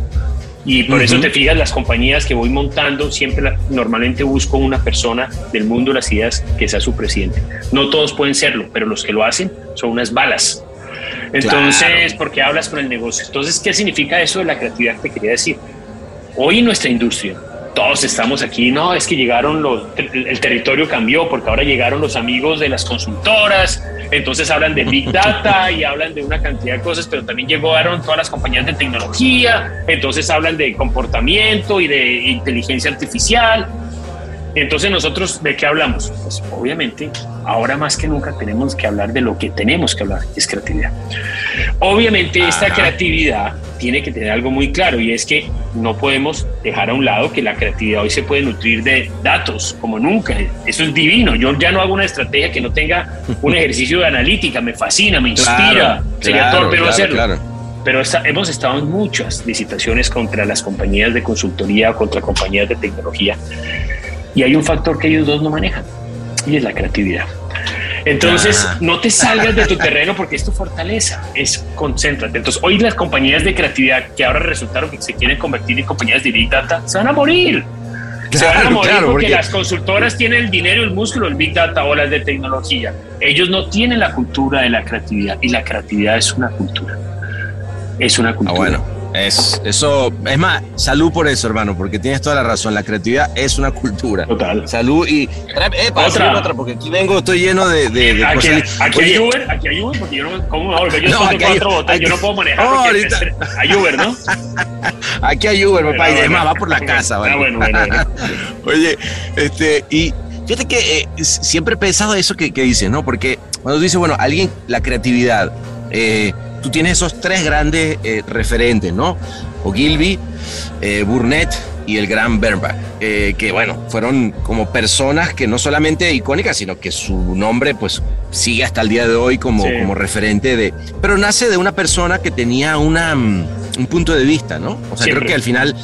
Y por eso te fijas, las compañías que voy montando, siempre normalmente busco una persona del mundo de las ideas que sea su presidente. No todos pueden serlo, pero los que lo hacen son unas balas. Entonces, porque hablas con el negocio. Entonces, ¿qué significa eso de la creatividad que quería decir? Hoy en nuestra industria, todos estamos aquí, no, es que llegaron los, el territorio cambió porque ahora llegaron los amigos de las consultoras, entonces hablan de Big Data y hablan de una cantidad de cosas, pero también llegaron todas las compañías de tecnología, entonces hablan de comportamiento y de inteligencia artificial. Entonces nosotros, ¿de qué hablamos? Pues obviamente, ahora más que nunca tenemos que hablar de lo que tenemos que hablar, es creatividad. Obviamente esta creatividad tiene que tener algo muy claro y es que no podemos dejar a un lado que la creatividad hoy se puede nutrir de datos como nunca. Eso es divino. Yo ya no hago una estrategia que no tenga un ejercicio de analítica. Me fascina, me inspira. Sería torpe no hacerlo. Pero hemos estado en muchas licitaciones contra las compañías de consultoría o contra compañías de tecnología. Y hay un factor que ellos dos no manejan y es la creatividad. Entonces, no te salgas de tu terreno porque es tu fortaleza, es concéntrate. Entonces, hoy las compañías de creatividad que ahora resultaron que se quieren convertir en compañías de Big Data, se van a morir. se van a morir porque, las consultoras tienen el dinero, el músculo, el Big Data o las de tecnología. Ellos no tienen la cultura de la creatividad y la creatividad es una cultura. Es una cultura. Ah, bueno. Es, eso, es más, salud por eso, hermano, porque tienes toda la razón. La creatividad es una cultura. Total. Salud y. Eh, otra. otra, porque aquí vengo, estoy lleno de. de, aquí, aquí hay Uber, aquí hay Uber, porque yo no. ¿Cómo me Yo no, aquí cuatro botas, yo no puedo manejar. No, ahorita. Hay Uber, ¿no? aquí hay Uber, papá, y además va por la casa, ¿vale? Ah, bueno, bueno, Oye, este, y. Fíjate que eh, siempre he pensado eso que, que dices, ¿no? Porque cuando dices, bueno, alguien, la creatividad, eh, tú tienes esos tres grandes eh, referentes, ¿no? Ogilvy, eh, Burnett y el gran Bernbach, eh, que bueno, fueron como personas que no solamente icónicas, sino que su nombre pues sigue hasta el día de hoy como, como referente de... Pero nace de una persona que tenía una, mm, un punto de vista, ¿no? O sea, creo que al final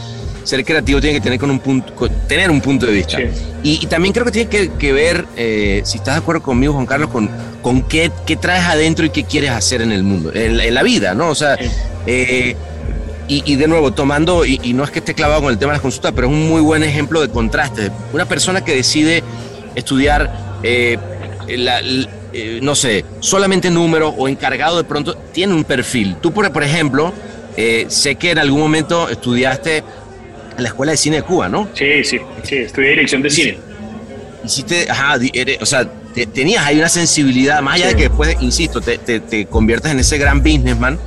ser creativo tiene que tener, con un punto, tener un punto de vista. Y, también creo que tiene que, ver, eh, si estás de acuerdo conmigo, Juan Carlos, con, con qué, qué traes adentro y qué quieres hacer en el mundo, en, la vida, ¿no? O sea, eh, y, de nuevo, tomando, y, no es que esté clavado con el tema de las consultas, pero es un muy buen ejemplo de contraste. Una persona que decide estudiar, eh, no sé, solamente número o encargado de pronto, tiene un perfil. Tú, por, por ejemplo, sé que en algún momento estudiaste en la Escuela de Cine de Cuba, ¿no? Sí, sí, sí, estudié dirección de cine. Hiciste, ajá, o sea, tenías ahí una sensibilidad, más allá de que después, insisto, te, te, conviertes en ese gran businessman.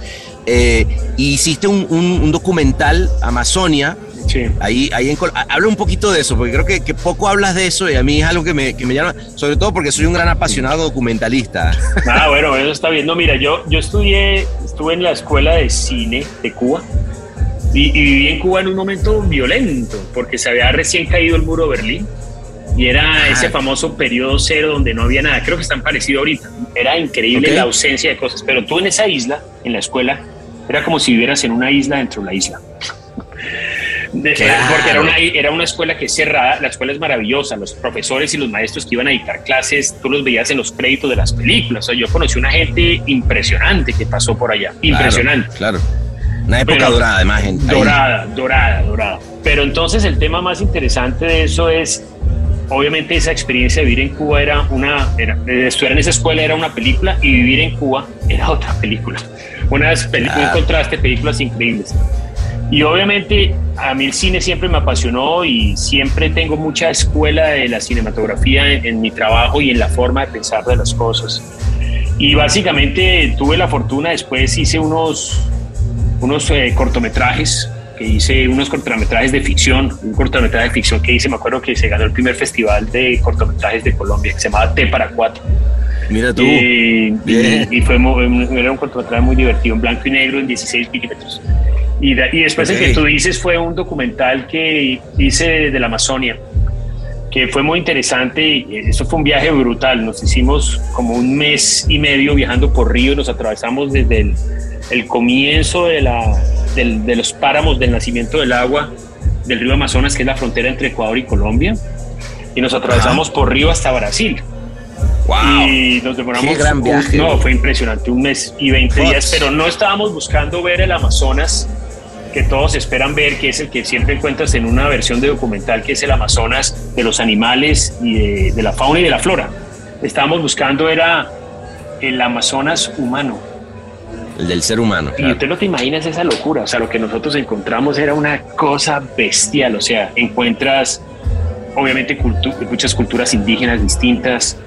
Eh, y hiciste un, un, documental, Amazonia. Sí. Ahí, ahí en, habla un poquito de eso, porque creo que, que, poco hablas de eso y a mí es algo que me, que me, llama, sobre todo porque soy un gran apasionado documentalista. Ah, bueno, eso está bien. No, mira, yo, yo estudié, estuve en la escuela de cine de Cuba y, viví en Cuba en un momento violento, porque se había recién caído el muro de Berlín y era ese famoso periodo cero donde no había nada. Creo que están parecido ahorita. Era increíble la ausencia de cosas, pero tú en esa isla, en la escuela, era como si vivieras en una isla dentro de la isla. Porque era una, era una escuela que es cerrada, la escuela es maravillosa, los profesores y los maestros que iban a dictar clases, tú los veías en los créditos de las películas. O sea, yo conocí una gente impresionante que pasó por allá, impresionante. Claro. Una época dorada, además. dorada, dorada, dorada. Pero entonces el tema más interesante de eso es, obviamente esa experiencia de vivir en Cuba era una, era, estudiar en esa escuela era una película y vivir en Cuba era otra película. Una películas, un contraste, películas increíbles. Y obviamente a mí el cine siempre me apasionó y siempre tengo mucha escuela de la cinematografía en, en mi trabajo y en la forma de pensar de las cosas. Y básicamente tuve la fortuna, después hice unos, unos eh, cortometrajes que hice unos cortometrajes de ficción, un cortometraje de ficción que hice, me acuerdo que se ganó el primer festival de cortometrajes de Colombia, que se llamaba T para Cuatro. Mira tú. Y, fue era un cortometraje muy divertido, en blanco y negro, en 16 milímetros. Y, y después el que tú dices fue un documental que hice de la Amazonia, que fue muy interesante. Y eso fue un viaje brutal. Nos hicimos como un mes y medio viajando por río, nos atravesamos desde el, el comienzo de, la, de los páramos del nacimiento del agua del río Amazonas, que es la frontera entre Ecuador y Colombia, y nos atravesamos por río hasta Brasil. Wow. Y nos demoramos. Qué gran viaje. no, fue impresionante, un mes y 20 días, pero no estábamos buscando ver el Amazonas que todos esperan ver, que es el que siempre encuentras en una versión de documental, que es el Amazonas de los animales y de, la fauna y de la flora. Estábamos buscando era el Amazonas humano. El del ser humano. Y usted no te imaginas esa locura. O sea, lo que nosotros encontramos era una cosa bestial. O sea, encuentras obviamente muchas culturas indígenas distintas,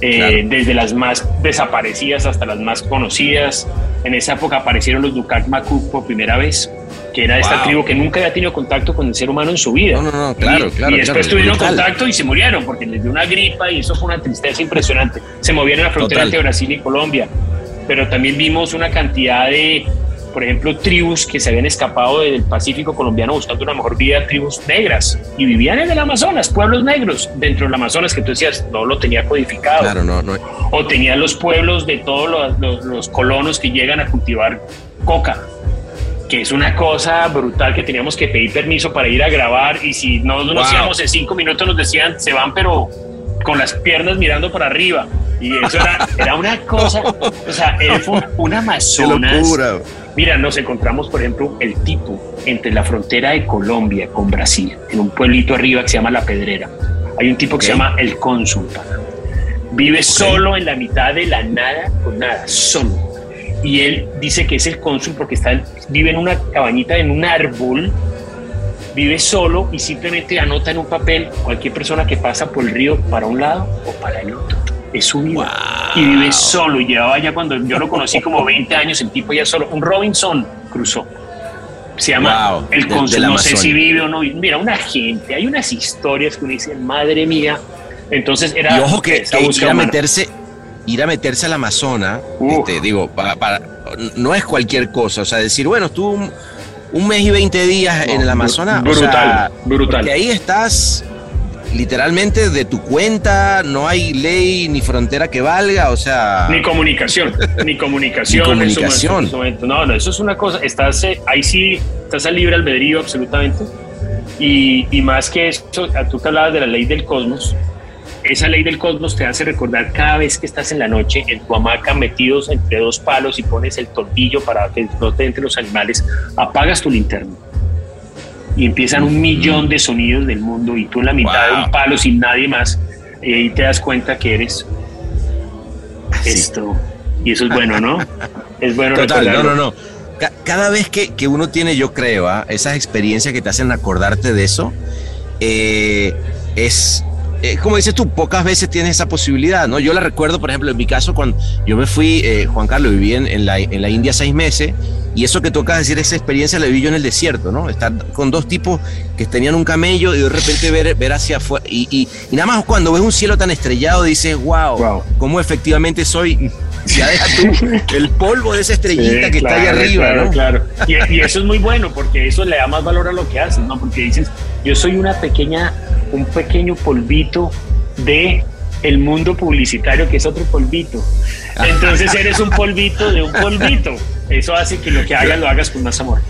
eh, desde las más desaparecidas hasta las más conocidas. En esa época aparecieron los Dukak Makuk por primera vez, que era esta tribu que nunca había tenido contacto con el ser humano en su vida. No, no, no, claro, y, claro. Y después tuvieron contacto y se murieron porque les dio una gripa y eso fue una tristeza impresionante. Se movieron a la frontera entre Brasil y Colombia, pero también vimos una cantidad de por ejemplo, tribus que se habían escapado del Pacífico colombiano buscando una mejor vida, tribus negras, y vivían en el Amazonas, pueblos negros dentro del Amazonas que tú decías no lo tenía codificado. Claro, no, no. O tenían los pueblos de todos los, colonos que llegan a cultivar coca que es una cosa brutal que teníamos que pedir permiso para ir a grabar y si no nos íbamos en cinco minutos nos decían se van pero con las piernas mirando para arriba y eso era, una cosa, o sea, era un Amazonas. Mira, nos encontramos, por ejemplo, el tipo entre la frontera de Colombia con Brasil, en un pueblito arriba que se llama La Pedrera. Hay un tipo que se llama el cónsul. Vive solo en la mitad de la nada con nada, solo. Y él dice que es el cónsul porque está, vive en una cabañita en un árbol, vive solo y simplemente anota en un papel cualquier persona que pasa por el río para un lado o para el otro es su vida. Y vive solo. Llevaba ya cuando yo lo conocí como 20 años, el tipo ya solo. Un Robinson cruzó. Se llama El Consul. No sé si vive o no. Mira, una gente, hay unas historias que uno dice, madre mía. Entonces era. Y ojo que, ir a meterse. Ir a meterse al Amazonas, este, digo, para, no es cualquier cosa. O sea, decir, bueno, estuvo un, mes y 20 días en el Amazonas. Brutal, brutal. Que ahí estás literalmente de tu cuenta, no hay ley ni frontera que valga, o sea... Ni comunicación, ni comunicación. ni comunicación. no, no, eso es una cosa, estás, eh, ahí sí, estás al libre albedrío absolutamente. Y, y más que eso, tú te hablabas de la ley del cosmos, esa ley del cosmos te hace recordar cada vez que estás en la noche en tu hamaca metidos entre dos palos y pones el tornillo para que no te entre los animales, apagas tu linterna y empiezan un millón de sonidos del mundo y tú en la mitad de un palo sin nadie más y ahí te das cuenta que eres esto y eso es bueno, ¿no? es bueno. Total, no, no, no. Cada vez que, que uno tiene, yo creo, ¿ah? esas experiencias que te hacen acordarte de eso, eh, es, eh, como dices tú, pocas veces tienes esa posibilidad, ¿no? Yo la recuerdo, por ejemplo, en mi caso, cuando yo me fui, eh, Juan Carlos, viví en, la, en la India seis meses, y eso que toca decir, esa experiencia la viví yo en el desierto, ¿no? Estar con dos tipos que tenían un camello y de repente ver, ver hacia afuera, y, y, nada más cuando ves un cielo tan estrellado dices, wow, wow. cómo efectivamente soy ya deja tú el polvo de esa estrellita que está ahí arriba, ¿no? Claro, y, y, eso es muy bueno porque eso le da más valor a lo que haces, ¿no? Porque dices, yo soy una pequeña un pequeño polvito de el mundo publicitario, que es otro polvito. Entonces eres un polvito de un polvito. Eso hace que lo que hagas lo hagas con más amor.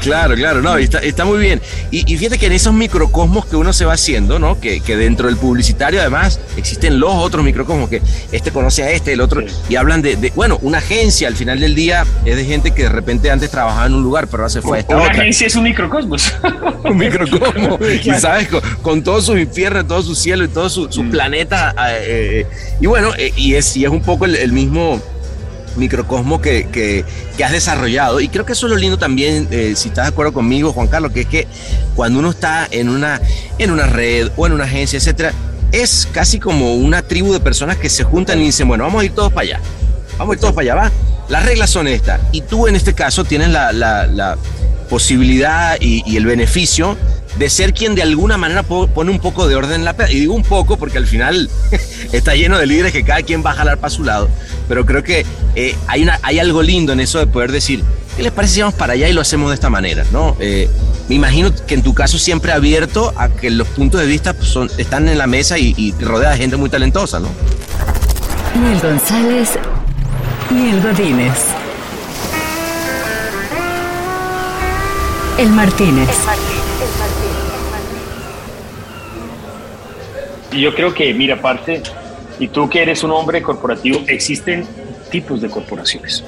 Claro, claro, no, está, está muy bien. Y, fíjate que en esos microcosmos que uno se va haciendo, ¿no? Que, que, dentro del publicitario además existen los otros microcosmos, que este conoce a este, el otro, y hablan de, bueno, una agencia al final del día es de gente que de repente antes trabajaba en un lugar, pero ahora se fue a esta Una agencia es un microcosmos. un microcosmos, y sabes, con, todos sus infiernos, todo su cielo y todo su, su mm. planeta. Eh, eh, y bueno, eh, y, es, y es un poco el mismo microcosmo que, que, has desarrollado. Y creo que eso es lo lindo también, eh, si estás de acuerdo conmigo, Juan Carlos, que es que cuando uno está en una, en una red o en una agencia, etcétera, es casi como una tribu de personas que se juntan y dicen, bueno, vamos a ir todos para allá. Vamos a ir todos para allá, va. Las reglas son estas. Y tú en este caso tienes la, la, posibilidad y el beneficio de ser quien de alguna manera pone un poco de orden en la Y digo un poco porque al final está lleno de líderes que cada quien va a jalar para su lado. Pero creo que eh, hay, hay algo lindo en eso de poder decir, ¿qué les parece si vamos para allá y lo hacemos de esta manera? ¿no? Eh, me imagino que en tu caso siempre abierto a que los puntos de vista pues, son, están en la mesa y, y rodea de gente muy talentosa, ¿no? Ni el González ni el Godínez. El Martínez. Yo creo que, mira, aparte, y tú que eres un hombre corporativo, existen tipos de corporaciones.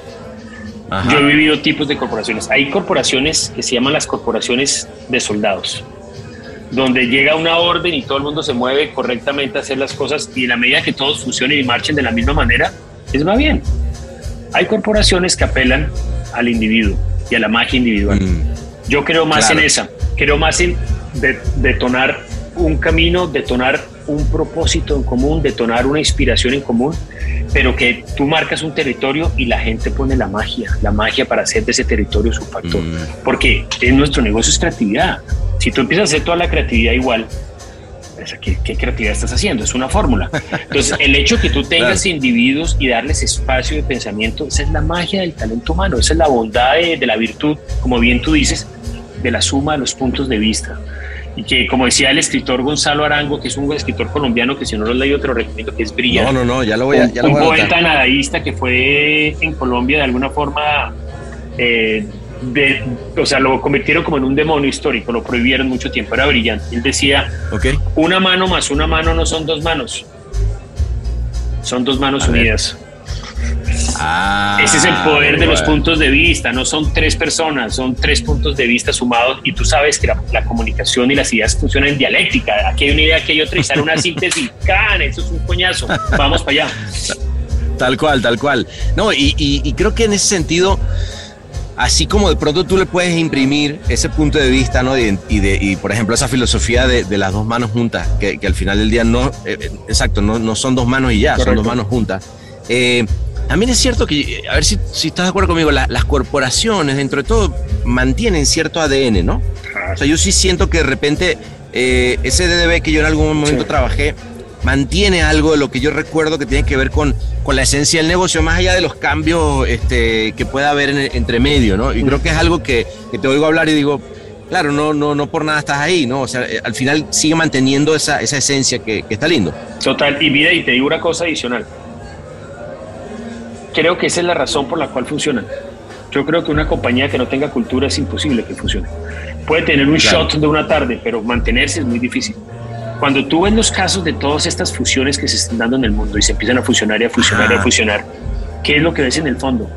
Yo he vivido tipos de corporaciones. Hay corporaciones que se llaman las corporaciones de soldados, donde llega una orden y todo el mundo se mueve correctamente a hacer las cosas y en la medida que todos funcionen y marchen de la misma manera, es va bien. Hay corporaciones que apelan al individuo y a la magia individual. Mm. Yo creo más en esa, creo más en detonar un camino, detonar un propósito en común, detonar una inspiración en común, pero que tú marcas un territorio y la gente pone la magia, la magia para hacer de ese territorio su factor. Mm. Porque en nuestro negocio es creatividad. Si tú empiezas a hacer toda la creatividad igual, ¿qué, ¿qué, creatividad estás haciendo? Es una fórmula. Entonces, el hecho que tú tengas individuos y darles espacio de pensamiento, esa es la magia del talento humano, esa es la bondad de, de la virtud, como bien tú dices, de la suma de los puntos de vista y que como decía el escritor Gonzalo Arango, que es un escritor colombiano que si no lo leído te lo recomiendo, que es brillante. No, no, no, ya lo voy a... Ya un, poeta nadaísta que fue en Colombia de alguna forma, eh, de, o sea, lo convirtieron como en un demonio histórico, lo prohibieron mucho tiempo, era brillante. Él decía, okay. una mano más una mano no son dos manos, son dos manos unidas. Ah, Ese es el poder de los puntos de vista, no son tres personas, son tres puntos de vista sumados y tú sabes que la, comunicación y las ideas funcionan en dialéctica. Aquí hay una idea, aquí hay otra y sale una síntesis, ¡can! Eso es un coñazo, vamos para allá. Tal cual, tal cual. No, y, creo que en ese sentido, así como de pronto tú le puedes imprimir ese punto de vista, ¿no? Y, de, por ejemplo, esa filosofía de, las dos manos juntas, que, al final del día no, eh, eh, exacto, no, no, son dos manos y ya, son dos manos juntas. Eh, también es cierto que, a ver si, si estás de acuerdo conmigo, las corporaciones, dentro de todo, mantienen cierto ADN, ¿no? O sea, yo sí siento que de repente eh, ese DDB que yo en algún momento trabajé mantiene algo de lo que yo recuerdo que tiene que ver con, con la esencia del negocio, más allá de los cambios este, que pueda haber entre medio, ¿no? Y creo que es algo que, que, te oigo hablar y digo, claro, no, no, no por nada estás ahí, ¿no? O sea, eh, al final sigue manteniendo esa, esa esencia que, que está lindo. Total, y mira, y te digo una cosa adicional creo que esa es la razón por la cual funcionan. Yo creo que una compañía que no tenga cultura es imposible que funcione. Puede tener un shot de una tarde, pero mantenerse es muy difícil. Cuando tú ves los casos de todas estas fusiones que se están dando en el mundo y se empiezan a fusionar y a fusionar y a fusionar, ¿qué es lo que ves en el fondo?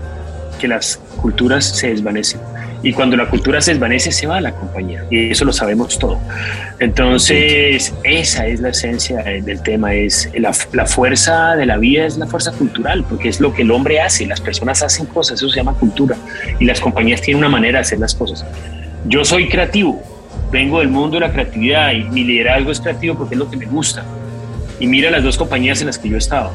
Que las culturas se desvanecen y cuando la cultura se desvanece se va a la compañía y eso lo sabemos todo. Entonces, esa es la esencia del tema, es la, la, fuerza de la vida es la fuerza cultural, porque es lo que el hombre hace, las personas hacen cosas, eso se llama cultura y las compañías tienen una manera de hacer las cosas. Yo soy creativo, vengo del mundo de la creatividad y mi liderazgo es creativo porque es lo que me gusta. Y mira las dos compañías en las que yo he estado,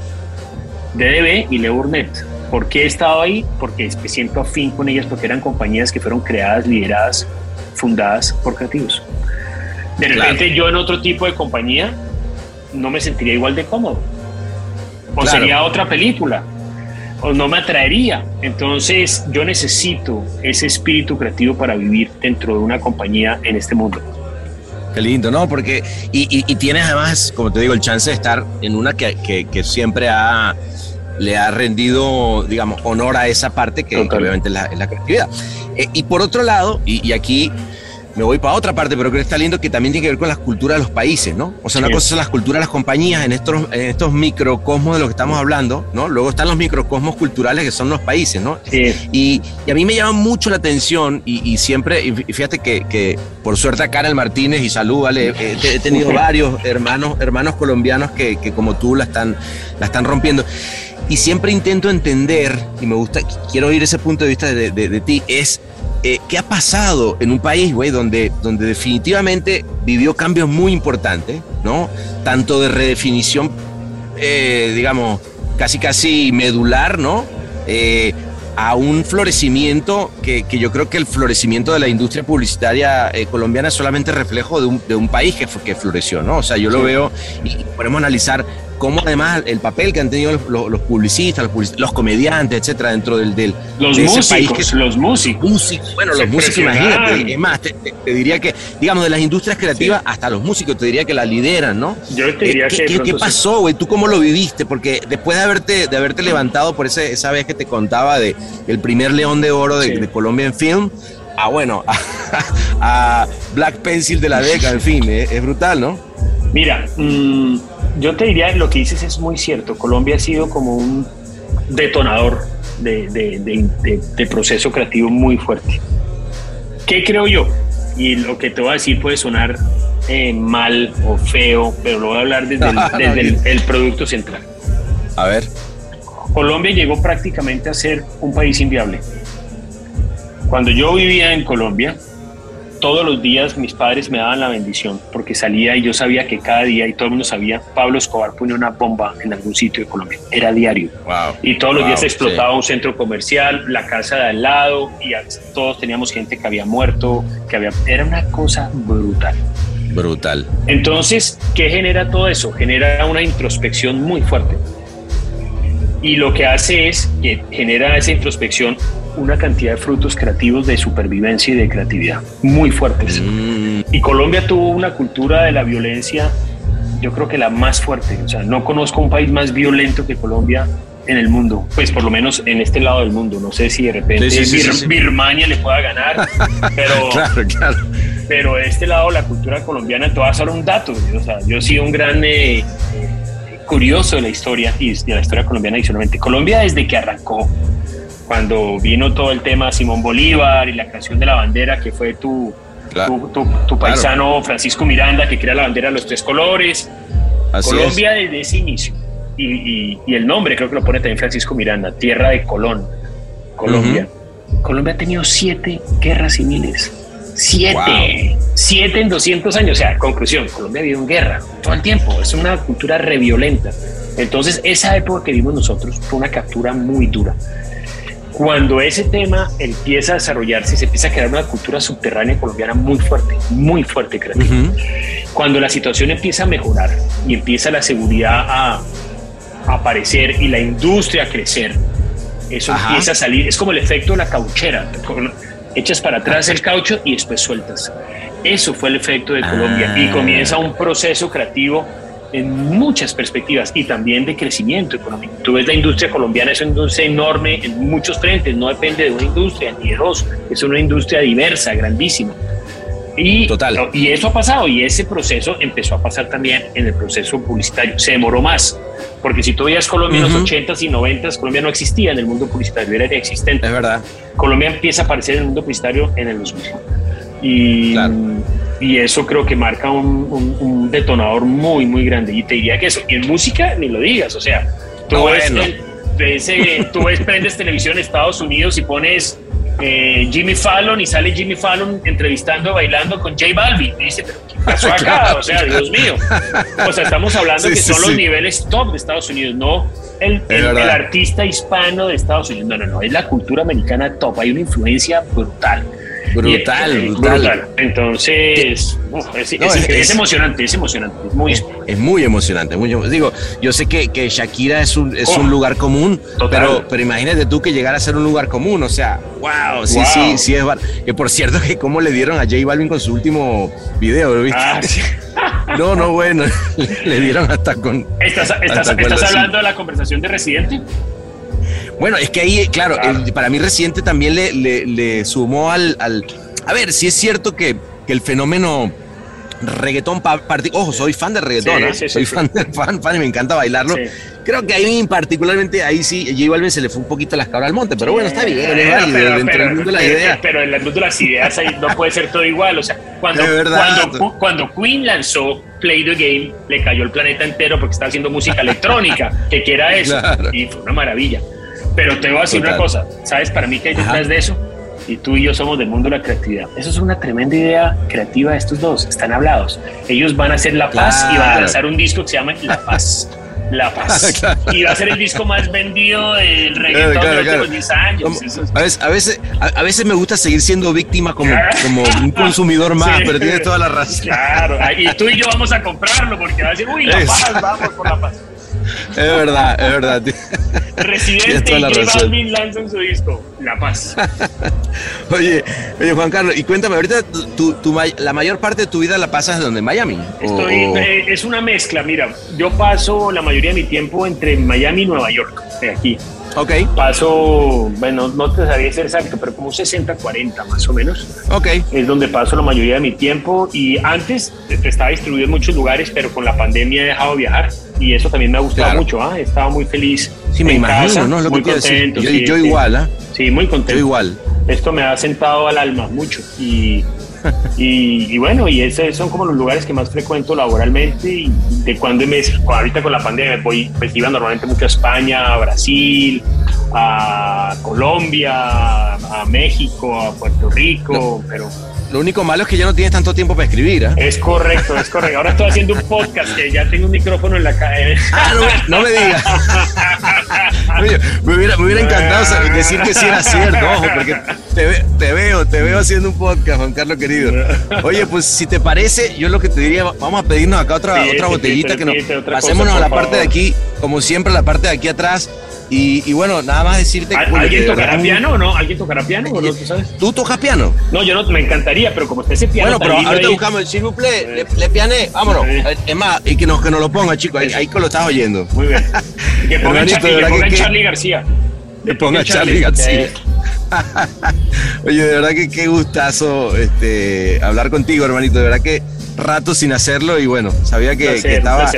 DDB y Leurnet ¿Por qué he estado ahí? Porque me siento afín con ellas, porque eran compañías que fueron creadas, lideradas, fundadas por creativos. De repente yo en otro tipo de compañía no me sentiría igual de cómodo. O sería otra película. O no me atraería. Entonces yo necesito ese espíritu creativo para vivir dentro de una compañía en este mundo. Qué lindo, ¿no? Porque, y, tienes además, como te digo, el chance de estar en una que, que siempre ha le ha rendido, digamos, honor a esa parte que, obviamente es la, creatividad. Eh, y por otro lado, y, aquí me voy para otra parte, pero creo que está lindo que también tiene que ver con las culturas de los países, ¿no? O sea, una cosa son las culturas de las compañías en estos, en estos microcosmos de los que estamos hablando, ¿no? Luego están los microcosmos culturales que son los países, ¿no? Sí. Y, a mí me llama mucho la atención y, siempre, y fíjate que, por suerte acá en el Martínez y salud, ¿vale? He, tenido varios hermanos, hermanos colombianos que, que como tú la están, la están rompiendo y siempre intento entender, y me gusta, quiero oír ese punto de vista de, ti, es eh, qué ha pasado en un país, güey, donde, donde definitivamente vivió cambios muy importantes, ¿no? Tanto de redefinición, eh, digamos, casi casi medular, ¿no? Eh, a un florecimiento que, que, yo creo que el florecimiento de la industria publicitaria eh, colombiana es solamente reflejo de un, de un país que, que, floreció, ¿no? O sea, yo lo veo y podemos analizar cómo además el papel que han tenido los, los publicistas, los, comediantes, etcétera, dentro del, del los de músicos, país que, los músicos, bueno, los músicos, imagínate, es más, te, te, te, diría que, digamos, de las industrias creativas sí. hasta los músicos, te diría que la lideran, ¿no? Yo te diría eh, que ¿qué, ¿qué, pasó, güey? ¿Tú cómo lo viviste? Porque después de haberte, de haberte levantado por ese, esa vez que te contaba de el primer León de Oro de, sí. de Colombia en film, a bueno, a, a, Black Pencil de la década, en fin, es, es brutal, ¿no? Mira, mmm, yo te diría, lo que dices es muy cierto. Colombia ha sido como un detonador de, de, de, de, proceso creativo muy fuerte. ¿Qué creo yo? Y lo que te voy a decir puede sonar eh, mal o feo, pero lo voy a hablar desde, el, desde el, el producto central. A ver. Colombia llegó prácticamente a ser un país inviable. Cuando yo vivía en Colombia, todos los días mis padres me daban la bendición porque salía y yo sabía que cada día y todo el mundo sabía Pablo Escobar ponía una bomba en algún sitio de Colombia. Era diario. Wow. y todos los wow, días explotaba sí. un centro comercial la casa de al lado y todos teníamos gente que había muerto que había era una cosa brutal. Brutal. Entonces qué genera todo eso genera una introspección muy fuerte. Y lo que hace es que genera esa introspección una cantidad de frutos creativos de supervivencia y de creatividad muy fuertes. Mm. Y Colombia tuvo una cultura de la violencia, yo creo que la más fuerte. O sea, no conozco un país más violento que Colombia en el mundo, pues por lo menos en este lado del mundo. No sé si de repente sí, sí, Bir sí, Birmania le pueda ganar, pero, claro, claro. pero de este lado la cultura colombiana, te voy a solo un dato. O sea, yo he sido un gran... Eh, curioso de la historia y de la historia colombiana adicionalmente. Colombia desde que arrancó cuando vino todo el tema Simón Bolívar y la creación de la bandera, que fue tu, claro. tu, tu, tu, paisano claro. Francisco Miranda, que crea la bandera de los tres colores. Así Colombia es. desde ese inicio. Y, y, y, el nombre creo que lo pone también Francisco Miranda, Tierra de Colón, Colombia. Uh -huh. Colombia ha tenido siete guerras civiles. Siete. Wow. Siete en 200 años. O sea, conclusión, Colombia ha vivido en guerra todo el tiempo. Es una cultura reviolenta. Entonces, esa época que vimos nosotros fue una captura muy dura. Cuando ese tema empieza a desarrollarse, se empieza a crear una cultura subterránea colombiana muy fuerte, muy fuerte creativa. Uh -huh. Cuando la situación empieza a mejorar y empieza la seguridad a, aparecer y la industria a crecer, eso Ajá. empieza a salir. Es como el efecto de la cauchera. Echas para atrás el caucho y después sueltas. Eso fue el efecto de Colombia ah. y comienza un proceso creativo en muchas perspectivas y también de crecimiento económico. Tú ves la industria colombiana, es una industria enorme en muchos frentes, no depende de una industria ni de dos, es una industria diversa, grandísima. Y, Total. y eso ha pasado y ese proceso empezó a pasar también en el proceso publicitario. Se demoró más, porque si tú veías Colombia uh -huh. en los 80s y 90s, Colombia no existía en el mundo publicitario, era inexistente. Es verdad. Colombia empieza a aparecer en el mundo publicitario en el 2000. Y, claro. y eso creo que marca un, un, un, detonador muy, muy grande. Y te diría que eso, y en música ni lo digas, o sea, tú, no, ves, bueno. el, ves, eh, tú ves, prendes televisión en Estados Unidos y pones eh, Jimmy Fallon y sale Jimmy Fallon entrevistando, bailando con J Balvin. Y dice, pero ¿qué pasó acá? claro. O sea, Dios mío. O sea, estamos hablando sí, que sí, son sí. los niveles top de Estados Unidos, no el, el, el, artista hispano de Estados Unidos. No, no, no, es la cultura americana top. Hay una influencia brutal. Brutal, y, brutal. brutal. Entonces, uf, es, no, es, es, es, emocionante, es emocionante. Es muy, es muy emocionante. Muy, digo, yo sé que, que Shakira es un, es oh, un lugar común, pero, pero imagínate tú que llegara a ser un lugar común. O sea, wow, sí, wow. sí, sí es. Que por cierto, que cómo le dieron a J Balvin con su último video, ¿viste? Ah, sí. No, no, bueno, le dieron hasta con. ¿Estás, estás, hasta estás hablando de la conversación de Residente? Bueno, es que ahí, claro, claro. El, para mí Residente también le, le, le sumó al, al, A ver, si es cierto que, que el fenómeno reggaetón, ojo, soy fan del reggaetón, sí, ¿eh? sí, soy sí, fan, fan, fan y me encanta bailarlo. Creo que ahí particularmente, ahí sí, J Balvin se le fue un poquito las cabras al monte, pero bueno, está bien, es válido pero, dentro pero, del mundo de la idea. Pero en el mundo de las ideas ahí no puede ser todo igual, o sea, cuando, cuando, cuando Queen lanzó Play the Game, le cayó el planeta entero porque estaba haciendo música electrónica, que quiera eso, claro. y fue una maravilla. Pero te voy a decir Total. una cosa, ¿sabes para mí qué hay detrás Ajá. de eso? Y tú y yo somos del mundo de la creatividad. Eso es una tremenda idea creativa de estos dos, están hablados. Ellos van a hacer La Paz claro. y van a lanzar un disco que se llama La Paz. La Paz. Y va a ser el disco más vendido del reggaetón de los últimos 10 años. A veces, a, veces, a, veces me gusta seguir siendo víctima como, como un consumidor más, pero tienes toda la razón. Claro, y tú y yo vamos a comprarlo porque va a decir, uy, La Paz, vamos por La Paz. Es verdad, es verdad. Residente y J Balvin lanzan su disco, La Paz. oye, oye, Juan Carlos, y cuéntame, ahorita tu, tu, la mayor parte de tu vida la pasas donde, en Miami. Estoy, eh, es una mezcla, mira, yo paso la mayoría de mi tiempo entre Miami y Nueva York, de aquí. Ok. Paso, bueno, no te sabría ser exacto, pero como 60-40 más o menos. Ok. Es donde paso la mayoría de mi tiempo y antes estaba distribuido en muchos lugares, pero con la pandemia he dejado viajar y eso también me ha gustado mucho. He estado muy feliz. Sí, me imagino, ¿no? Lo muy que contento. Yo, yo igual, ¿ah? Sí, muy contento. Yo igual. Esto me ha sentado al alma mucho y y, bueno, y esos son como los lugares que más frecuento laboralmente y de cuando me, ahorita con la pandemia voy, pues iba normalmente mucho a España, a Brasil, a Colombia, a México, a Puerto Rico, pero lo único malo es que ya no tienes tanto tiempo para escribir. ¿eh? Es correcto, es correcto. Ahora estoy haciendo un podcast que ya tengo un micrófono en la cabeza. Ah, no, no, me digas. me, hubiera, me hubiera encantado decir que sí era cierto, ojo, porque te, te, veo, te veo haciendo un podcast, Juan Carlos querido. Oye, pues si te parece, yo lo que te diría, vamos a pedirnos acá otra, otra botellita que nos pasémonos a la parte de aquí, como siempre, la parte de aquí atrás y, bueno, nada más decirte que. ¿Alguien tocará piano o no? ¿Alguien tocará piano o no? ¿Tú sabes? ¿Tú tocas piano? No, yo no, me encantaría, pero como está ese piano. Bueno, pero ahorita buscamos el s'il le, le piané, vámonos. Es más, y que nos, que nos lo ponga, chicos, ahí, ahí que lo estás oyendo. Muy bien. que ponga Charlie, Charlie García. Le ponga Charlie, García. Oye, de verdad que qué gustazo este, hablar contigo, hermanito. De verdad que rato sin hacerlo y bueno, sabía que, que estaba,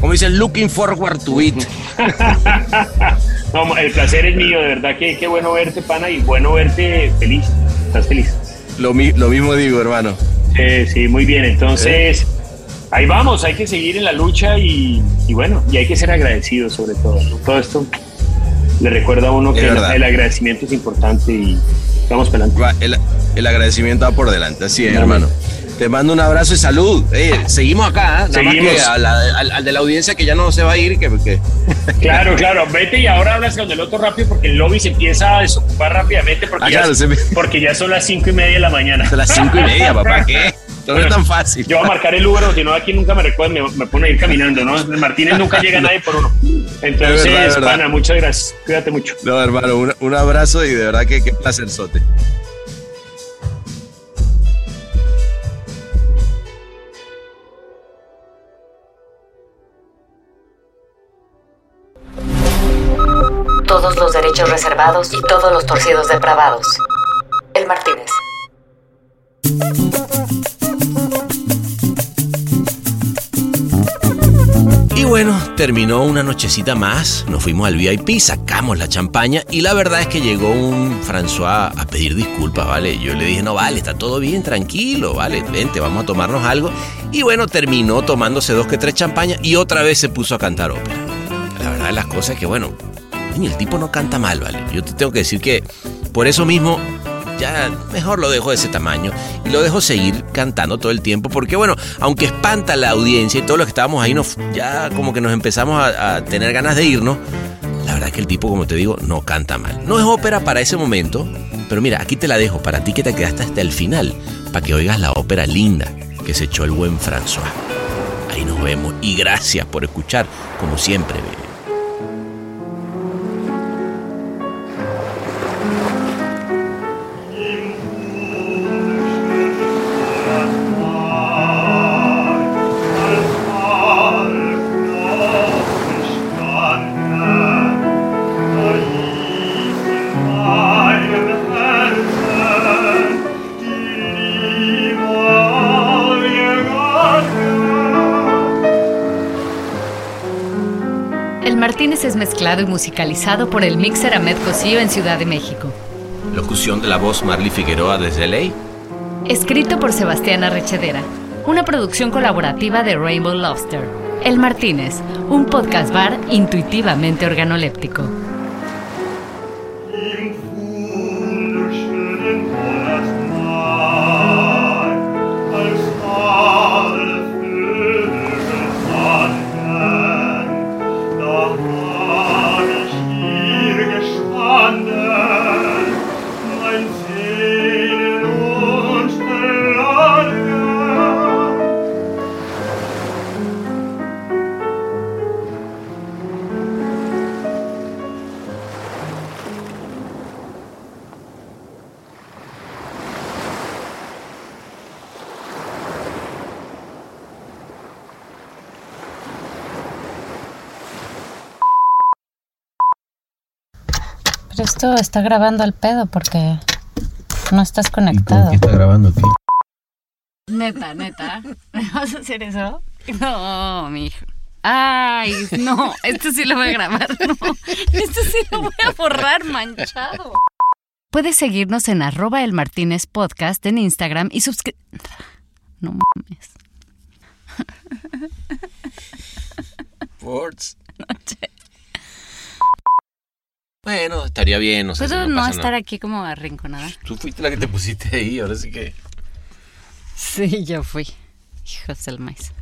como dicen, looking forward to it. no, el placer es mío, de verdad que qué bueno verte, pana, y bueno verte feliz. Estás feliz. Lo, lo mismo digo, hermano. Sí, sí, muy bien. Entonces, ahí vamos, hay que seguir en la lucha y, bueno, y hay que ser agradecidos sobre todo. Todo esto le recuerda a uno que el, agradecimiento es importante y vamos para adelante. El, el agradecimiento va por delante, así es, hermano. Te mando un abrazo y salud. Eh, seguimos acá, ¿eh? seguimos. al, de la audiencia que ya no se va a ir. Que, Claro, claro. Vete y ahora hablas con el otro rápido porque el lobby se empieza a desocupar rápidamente porque, ah, ya, porque ya son las cinco y media de la mañana. Son las cinco y media, papá. ¿Qué? No es tan fácil. Yo voy a marcar el Uber, si no, aquí nunca me recuerdo, me, me pone a ir caminando, ¿no? Martínez nunca llega a nadie por uno. Entonces, pana, muchas gracias. Cuídate mucho. No, hermano, un, un abrazo y de verdad que qué placer, Sote. Reservados y todos los torcidos depravados. El Martínez. Y bueno, terminó una nochecita más, nos fuimos al VIP, sacamos la champaña y la verdad es que llegó un François a pedir disculpas, ¿vale? Yo le dije, no, vale, está todo bien, tranquilo, vale, vente, vamos a tomarnos algo. Y bueno, terminó tomándose dos que tres champañas y otra vez se puso a cantar ópera. La verdad de las cosas es que, bueno, el tipo no canta mal, ¿vale? Yo te tengo que decir que por eso mismo ya mejor lo dejo de ese tamaño y lo dejo seguir cantando todo el tiempo porque bueno, aunque espanta la audiencia y todos los que estábamos ahí nos, ya como que nos empezamos a, tener ganas de irnos, la verdad es que el tipo, como te digo, no canta mal. No es ópera para ese momento, pero mira, aquí te la dejo para ti que te quedaste hasta el final, para que oigas la ópera linda que se echó el buen François. Ahí nos vemos y gracias por escuchar, como siempre, mezclado y musicalizado por el mixer Ahmed Cosío en Ciudad de México. Locución de la voz Marley Figueroa desde LA. Escrito por Sebastián Arrechedera. Una producción colaborativa de Rainbow Lobster. El Martínez, un podcast bar intuitivamente organoléptico. Esto está grabando al pedo porque no estás conectado. está grabando aquí? Neta, neta. ¿Vas a hacer eso? No, mijo. Ay, no, esto sí lo voy a grabar, no. Esto sí lo voy a borrar manchado. Puedes seguirnos en arroba el Martínez Podcast en Instagram y suscribir. No mames. Words. Bueno, estaría bien, no sé. ¿Puedo si no, pasa estar nada. aquí como arrinconada? Tú fuiste la que te pusiste ahí, ahora sí que. Sí, yo fui. Hijos del maíz.